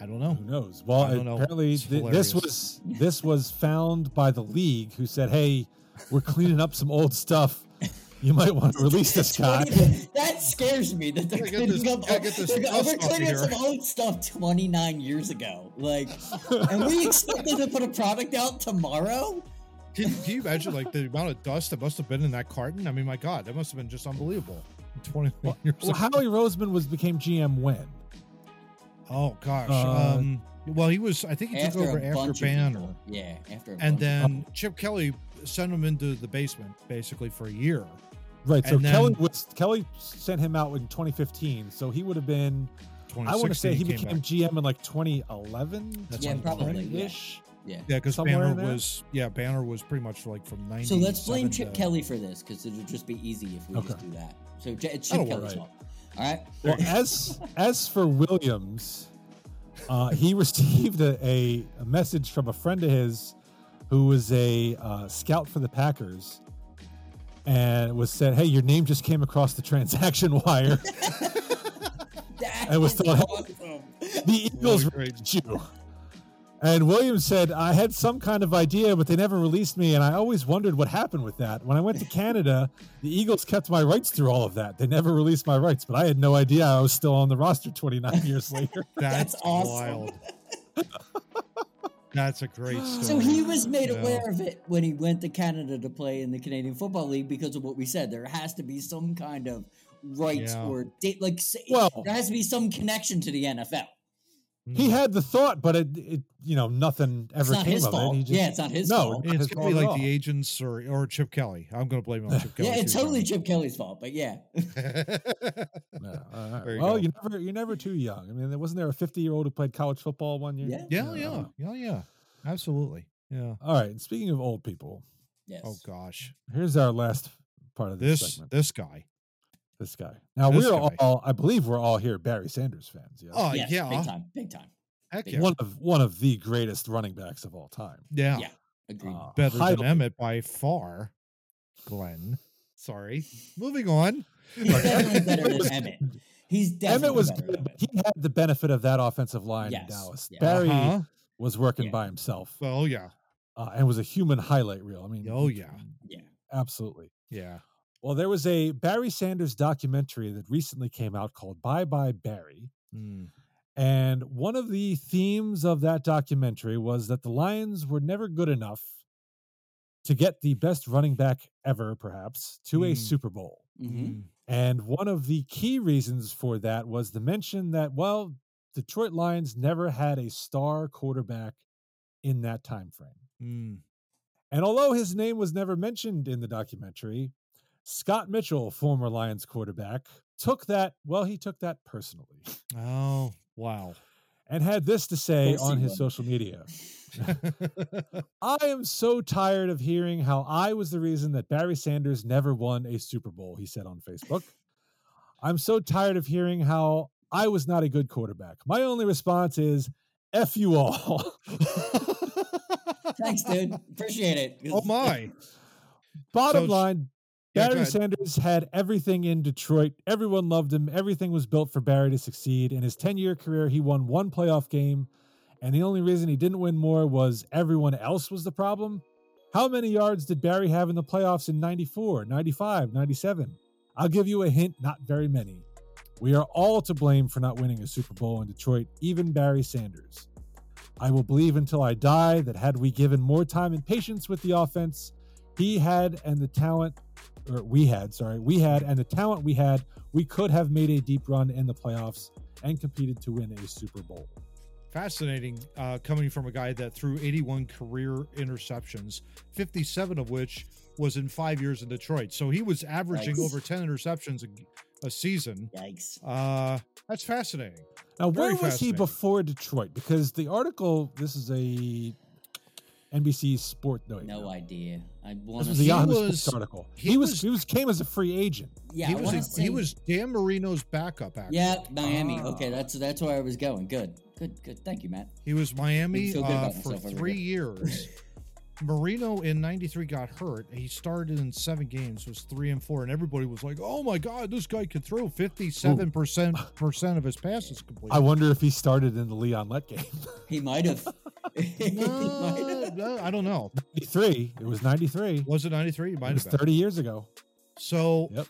i don't know Who knows? Well, I don't know. apparently It's th- this was this was found by the league, who said, "Hey, we're cleaning up some old stuff. You might want to release this guy." that scares me that they're get cleaning this- up. get this they're, dust they're cleaning up some old stuff 29 years ago. Like, and we expect them to put a product out tomorrow. Can, can you imagine like the amount of dust that must have been in that carton i mean my god that must have been just unbelievable 20 Well, years well, ago. Howie Roseman was became GM when? Oh gosh. Uh, um well he was I think he took over after Banner. Yeah, after. A And bunch. then Chip Kelly sent him into the basement basically for a year. Right. So And Kelly was Kelly sent him out in 2015. So he would have been. I want to say 2016 he became back. GM in like 2011. That's Yeah, probably, 2020 yeah. ish. Yeah. Yeah, because Banner was yeah, Banner was pretty much like from ninety. So let's blame Chip Kelly for this because it'll just be easy if we just do that. So J- it's That'll Chip work. Kelly's fault. All right. Well, as as for Williams, uh, he received a, a, a message from a friend of his who was a uh, scout for the Packers, and it was said, "Hey, your name just came across the transaction wire. That I was is thought- awesome. the Eagles great. released you." And Williams said, "I had some kind of idea, but they never released me, and I always wondered what happened with that. When I went to Canada, the Eagles kept my rights through all of that. They never released my rights, but I had no idea I was still on the roster 29 years later." That's, That's awesome. wild. That's a great story. So he was made Yeah. aware of it when he went to Canada to play in the Canadian Football League because of what we said. There has to be some kind of rights Yeah. or date, like say, Well- there has to be some connection to the NFL. He hmm. had the thought, but it, it you know, nothing ever not came his of fault. it. He just, yeah, it's not his no, fault. not It's gonna be like the agents or or Chip Kelly. I'm gonna blame it on Chip Kelly. Yeah, it's totally Chip Kelly's fault, but yeah. Yeah, all right. There you well, go. you never, you're never too young. I mean, wasn't there a 50 year old who played college football one year? Yeah. yeah, yeah, yeah, yeah. Absolutely. Yeah. All right. And speaking of old people, Yes. Oh gosh. here's our last part of this, This segment. this guy. This guy. Now this we're guy. all, I believe, we're all here Barry Sanders fans. Yes? Oh yes, yeah. big time, big time. Heck Big yeah. one of one of the greatest running backs of all time. Yeah. Yeah. Agreed. Uh, Better highly- than Emmitt by far. Glenn. Sorry. Moving on. He's definitely better Emmitt was- than Emmitt. He's definitely Emmitt was better good, but he had the benefit of that offensive line Yes, in Dallas. yeah. Barry Uh-huh. was working Yeah. by himself Oh yeah. uh, and was a human highlight reel. I mean, Oh yeah. Yeah. absolutely. Yeah. Well, there was a Barry Sanders documentary that recently came out called Bye Bye Barry. Mm. And one of the themes of that documentary was that the Lions were never good enough to get the best running back ever, perhaps, to a Mm. Super Bowl. hmm Mm. And one of the key reasons for that was the mention that, well, Detroit Lions never had a star quarterback in that time frame. Mm. And although his name was never mentioned in the documentary, Scott Mitchell, former Lions quarterback, took that, well, he took that personally Oh wow. and had this to say course he on his would. social media. I am so tired of hearing how I was the reason that Barry Sanders never won a Super Bowl, he said on Facebook. I'm so tired of hearing how I was not a good quarterback. My only response is F you all. Thanks, dude. Appreciate it. oh my. Bottom So line, Yeah, go Barry. Sanders had everything in Detroit. Everyone loved him. Everything was built for Barry to succeed. In his 10 year career, he won one playoff game. And the only reason he didn't win more was everyone else was the problem. How many yards did Barry have in the playoffs in 94, 95, 97? I'll give you a hint not very many. We are all to blame for not winning a Super Bowl in Detroit, even Barry Sanders. I will believe until I die that had we given more time and patience with the offense, he had and the talent, or we had, sorry, we had and the talent we had, we could have made a deep run in the playoffs and competed to win a Super Bowl. Fascinating, uh, coming from a guy that threw 81 career interceptions, 57 of which was in five years in Detroit. So he was averaging Yikes. over 10 interceptions a, a season. Yikes. Uh, that's fascinating. Now, Very where was he before Detroit? Because the article, this is a NBC Sport. No, wait, No idea. I This want was to a He Yahoo was- Sports article. he He, was, was- he was came as a free agent. Yeah, he I was a- say. he was Dan Marino's backup. Actually, Yeah, Miami. Okay, Ah. that's that's where I was going. Good, good, good. Thank you, Matt. he was Miami uh, for three years. Marino in '93 got hurt. He started in seven games, was three and four, and everybody was like, "Oh my god, this guy can throw 57 percent percent of his passes complete." I wonder if he started in the Leon Lett game. He might have. he might no, have. no, I don't know. 93. It was 93. Was it 93? It It might was have 30 years ago. So Yep.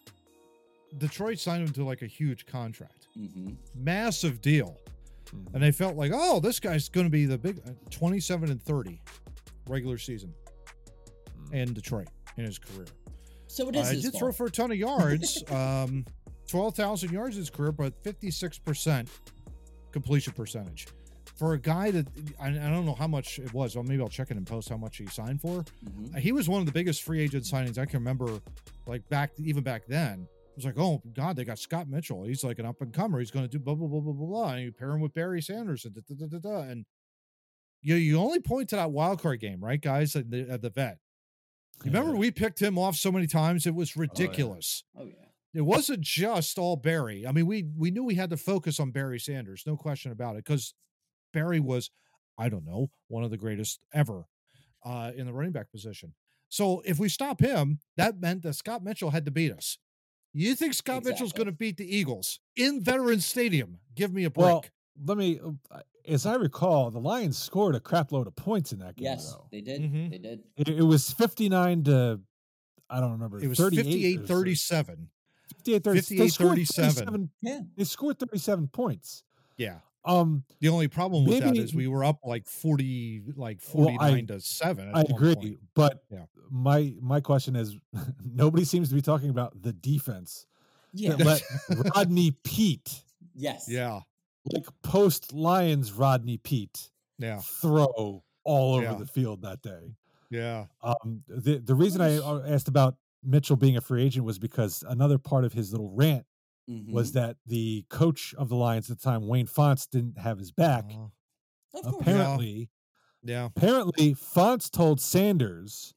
Detroit signed him to like a huge contract, hmm massive deal, Mhm. and they felt like, oh, this guy's going to be the big uh, 27 and 30 regular season Mm. in Detroit in his career. So it Uh, is he his did fault. throw for a ton of yards, um, 12,000 yards in his career, but 56% completion percentage. For a guy that I, I don't know how much it was, well, maybe I'll check it in post how much he signed for. Mhm. He was one of the biggest free agent signings I can remember, like back even back then. It was like, oh God, they got Scott Mitchell. He's like an up and comer. He's going to do blah blah blah blah blah blah. And you pair him with Barry Sanders and da, da, da, da, da. and you you only point to that wild card game, right, guys? At the, at the vet. You remember Yeah. we picked him off so many times? It was ridiculous. Oh yeah. It wasn't just all Barry. I mean, we we knew we had to focus on Barry Sanders, no question about it, because Barry was, I don't know, one of the greatest ever uh, in the running back position. So if we stop him, that meant that Scott Mitchell had to beat us. You think Scott Mitchell's going to beat the Eagles in Veterans Stadium? Give me a break. Well, let me, uh, as I recall, the Lions scored a crap load of points in that game. Yes, though. they did. Mhm. They did. It, it was 59 to, I don't remember. it was 38 58 or 37. 58 30. They scored 37. 37 Yeah. They scored 37 points. Yeah. Um, The only problem with that Maybe- is we were up like 40, like Well, 49 I- to 7. at I one agree, point. but Yeah. my my question is, nobody seems to be talking about the defense Yeah. that let Rodney Peete, yes. Yeah. Like post Lions Rodney Peete, Yeah. throw all over Yeah. the field that day. Yeah. Um, the the reason I uh, asked about Mitchell being a free agent was because another part of his little rant Mhm. was that the coach of the Lions at the time, Wayne Fontes, didn't have his back. Uh, Of apparently, yeah. apparently Fontes told Sanders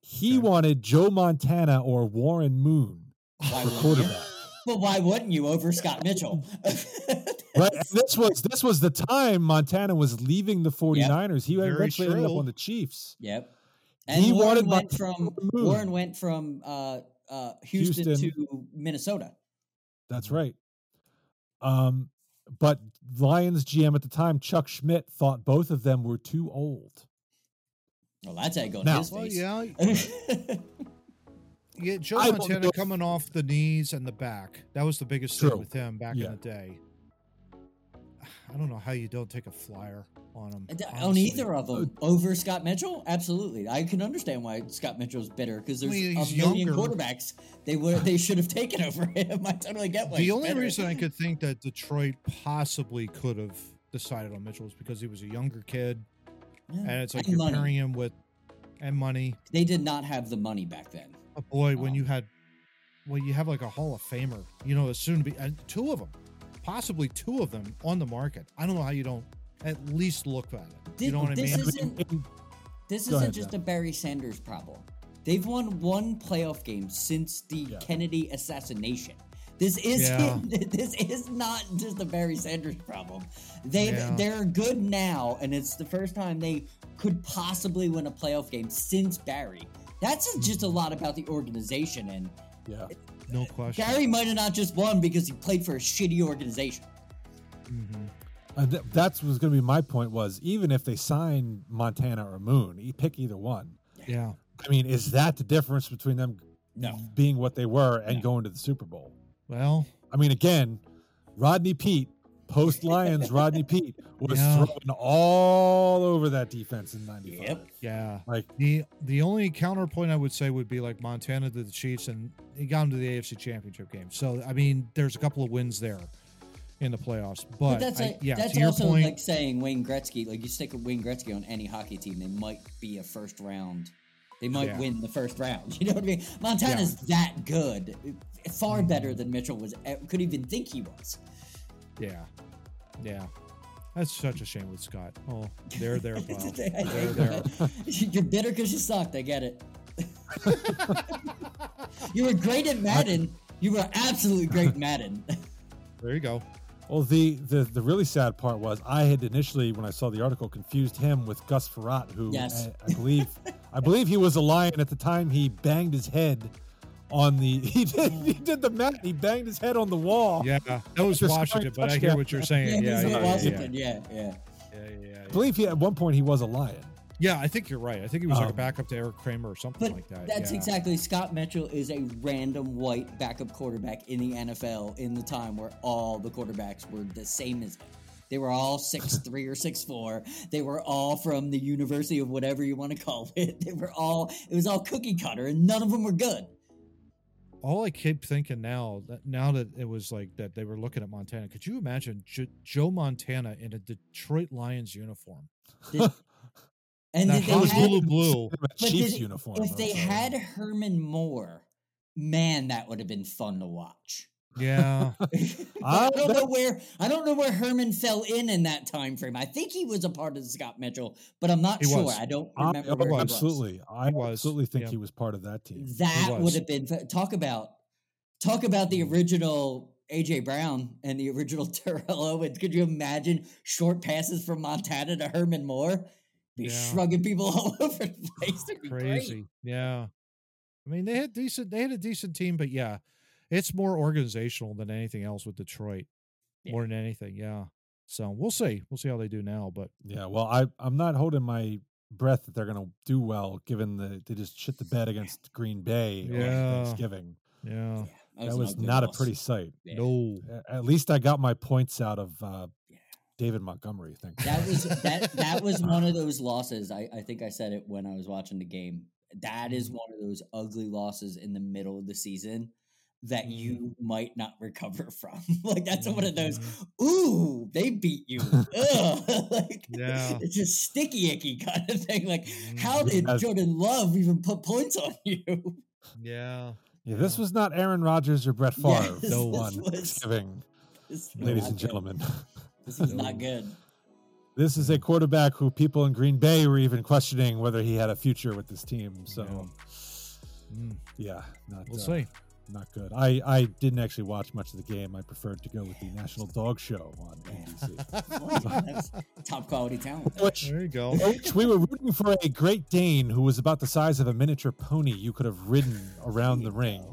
he Okay. wanted Joe Montana or Warren Moon for quarterback. But why wouldn't you over Scott Mitchell? Right. And this was this was the time Montana was leaving the 49ers. He Very eventually ended up on the Chiefs. Yep. And He Warren wanted went Montana from. Warren went from uh, uh, Houston, Houston. to Minnesota. That's right. Um but Lions GM at the time, Chuck Schmidt, thought both of them were too old. Well, that's egg on Now- his Well, yeah, yeah. Joe I Montana know coming off the knees and the back. That was the biggest True. thing with him back Yeah. in the day. I don't know how you don't take a flyer on him. And, uh, On either of them over Scott Mitchell, absolutely. I can understand why Scott Mitchell's bitter because there's mean, a million younger. quarterbacks they would they should have taken over him. I totally get why. The he's only bitter. reason I could think that Detroit possibly could have decided on Mitchell was because he was a younger kid, Yeah. and it's like And you're money. pairing him with and money. they did not have the money back then. Oh boy, when Um, you had, well, you have like a Hall of Famer, you know, as soon to be, and two of them, possibly two of them on the market. I don't know how you don't at least look at it. Thi- you know what I mean? is- Isn't- This Go isn't ahead, just Dan. a Barry Sanders problem. They've won one playoff game since the Yeah. Kennedy assassination. This is Yeah. this is not just a Barry Sanders problem. They Yeah. they're good now, and it's the first time they could possibly win a playoff game since Barry. That's just a lot about the organization, and Yeah. no question. Gary might have not just won because he played for a shitty organization. Mhm. And th- that's was going to be my point was even if they sign Montana or Moon, you pick either one. Yeah. I mean, is that the difference between them No. being what they were and No. going to the Super Bowl? Well, I mean, again, Rodney Peete, post Lions, Rodney Peete was Yeah. throwing all over that defense in '95. Yep. yeah. Like, The the only counterpoint I would say would be like Montana to the Chiefs, and he got into the AFC Championship game. So I mean, there's a couple of wins there in the playoffs. But, But that's I- like, yeah, that's to your also point, like saying Wayne Gretzky. Like you stick with Wayne Gretzky on any hockey team, they might be a first round. They might Yeah. win the first round. You know what I mean? Montana's that good, far Mm-hmm. better than Mitchell was. Could even think he was. Yeah, yeah. That's such a shame with Scott. Oh, there, there, pal. I there, there. You're bitter because you sucked. I get it. you were great at Madden. You were absolutely great at Madden. There you go. well, the, the the really sad part was I had initially, when I saw the article, confused him with Gus Frerotte, who Yes. I, I believe, I believe he was a Lion at the time. He banged his head on the he did he did the mat. He banged his head on the wall. Yeah, that was Just Washington, but I hear what you're saying. yeah, Yeah, he's yeah, with yeah, yeah, Washington. Yeah, yeah. yeah, yeah, I believe he at one point he was a Lion. Yeah, I think you're right. I think he was like a Um, backup to Eric Kramer or something like that. that's yeah. exactly Scott Mitchell is a random white backup quarterback in the NFL in the time where all the quarterbacks were the same as him. They were all six three or six four. They were all from the University of whatever you want to call it. They were all it was all cookie cutter, and none of them were good. All I keep thinking now that now that it was like that they were looking at Montana. Could you imagine Jo- Joe Montana in a Detroit Lions uniform? Did- and Now, did they how is had- Blue Blue? Chiefs did- uniform. If they had Herman Moore, man, that would have been fun to watch. Yeah, I- I don't know where I don't know where Herman fell in in that time frame. I think he was a part of Scott Mitchell, but I'm not He sure. was. I don't I- remember oh, where was. absolutely, I was, absolutely think yeah. he was part of that team. That would have been talk about talk about the mm. original AJ Brown and the original Terrell Owens. Could you imagine short passes from Montana to Herman Moore? Be Yeah. shrugging people all over the place. Be crazy. great. Yeah, I mean they had decent. They had a decent team, but yeah, it's more organizational than anything else with Detroit. Yeah. More than anything, yeah. So we'll see. We'll see how they do now. But Yeah, well, I I'm not holding my breath that they're going to do well, given the they just shit the bed against Green Bay Yeah. on Thanksgiving. yeah, That an was ugly not a pretty sight. Yeah. no, At least I got my points out of uh, Yeah. David Montgomery. Thank That was that that was one of those losses. I, I think I said it when I was watching the game. That is one of those ugly losses in the middle of the season that you might not recover from. like that's one of those. Ooh, they beat you. Like Yeah. it's a sticky icky kind of thing. Like how did Yes. Jordan Love even put points on you? yeah. Yeah, this was not Aaron Rodgers or Brett Favre Yes, no one was- Thanksgiving, This was ladies and gentlemen. this is not good. This is a quarterback who people in Green Bay were even questioning whether he had a future with this team. So, Mm, yeah, not we'll uh, see. Not good. I I didn't actually watch much of the game. I preferred to go with the National Dog Show on NBC. Well, yeah, that's top quality talent. there. which, There you go. which we were rooting for a Great Dane who was about the size of a miniature pony you could have ridden around the ring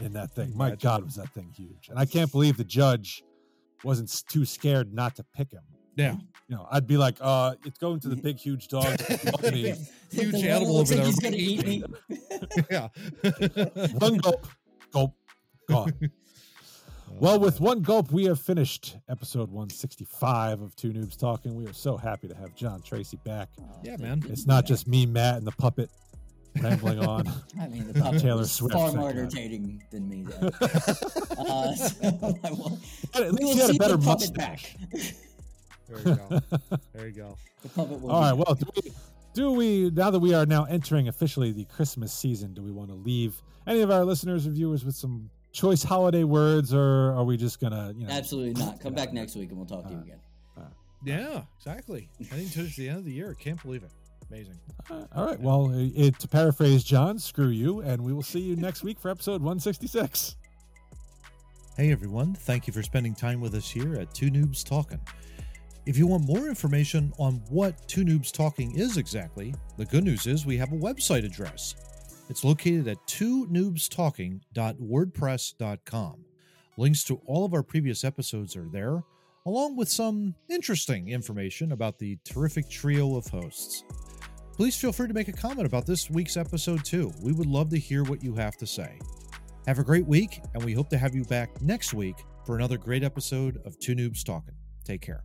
in that thing. My God, was that thing huge! And I can't believe the judge wasn't too scared not to pick him. Yeah. You know, I'd be like, uh, it's going to the big huge dog. Huge animal looks over like there He's gonna eat me. yeah. one gulp, gulp, gone. Well, with one gulp, we have finished episode 165 of Too Noobs Talking. We are so happy to have John Tracy back. Yeah, man. It's not just me, Matt, and the puppet rambling on. I mean, the puppet Taylor was Swift, far thank more God. entertaining than me. There. uh, so I will, But at we least will he had a see better the puppet mustache. back. There you go. There you go. The puppet will. All be right. back. Well, do we, do we, now that we are now entering officially the Christmas season, do we want to leave any of our listeners or viewers with some choice holiday words, or are we just going to, you know, Absolutely not. Come back next week and we'll talk to you Uh, again. Yeah, exactly. i think towards the end of the year. Can't believe it. Amazing. Uh, all right. Well, it, to paraphrase John, screw you, and we will see you next week for episode 166. Hey everyone, thank you for spending time with us here at Too Noobs Talking. If you want more information on what Too Noobs Talking is exactly, the good news is we have a website address. It's located at two noobstalking.wordpress.com. Links to all of our previous episodes are there, along with some interesting information about the terrific trio of hosts. Please feel free to make a comment about this week's episode too. We would love to hear what you have to say. Have a great week, and we hope to have you back next week for another great episode of Too Noobs Talking. Take care.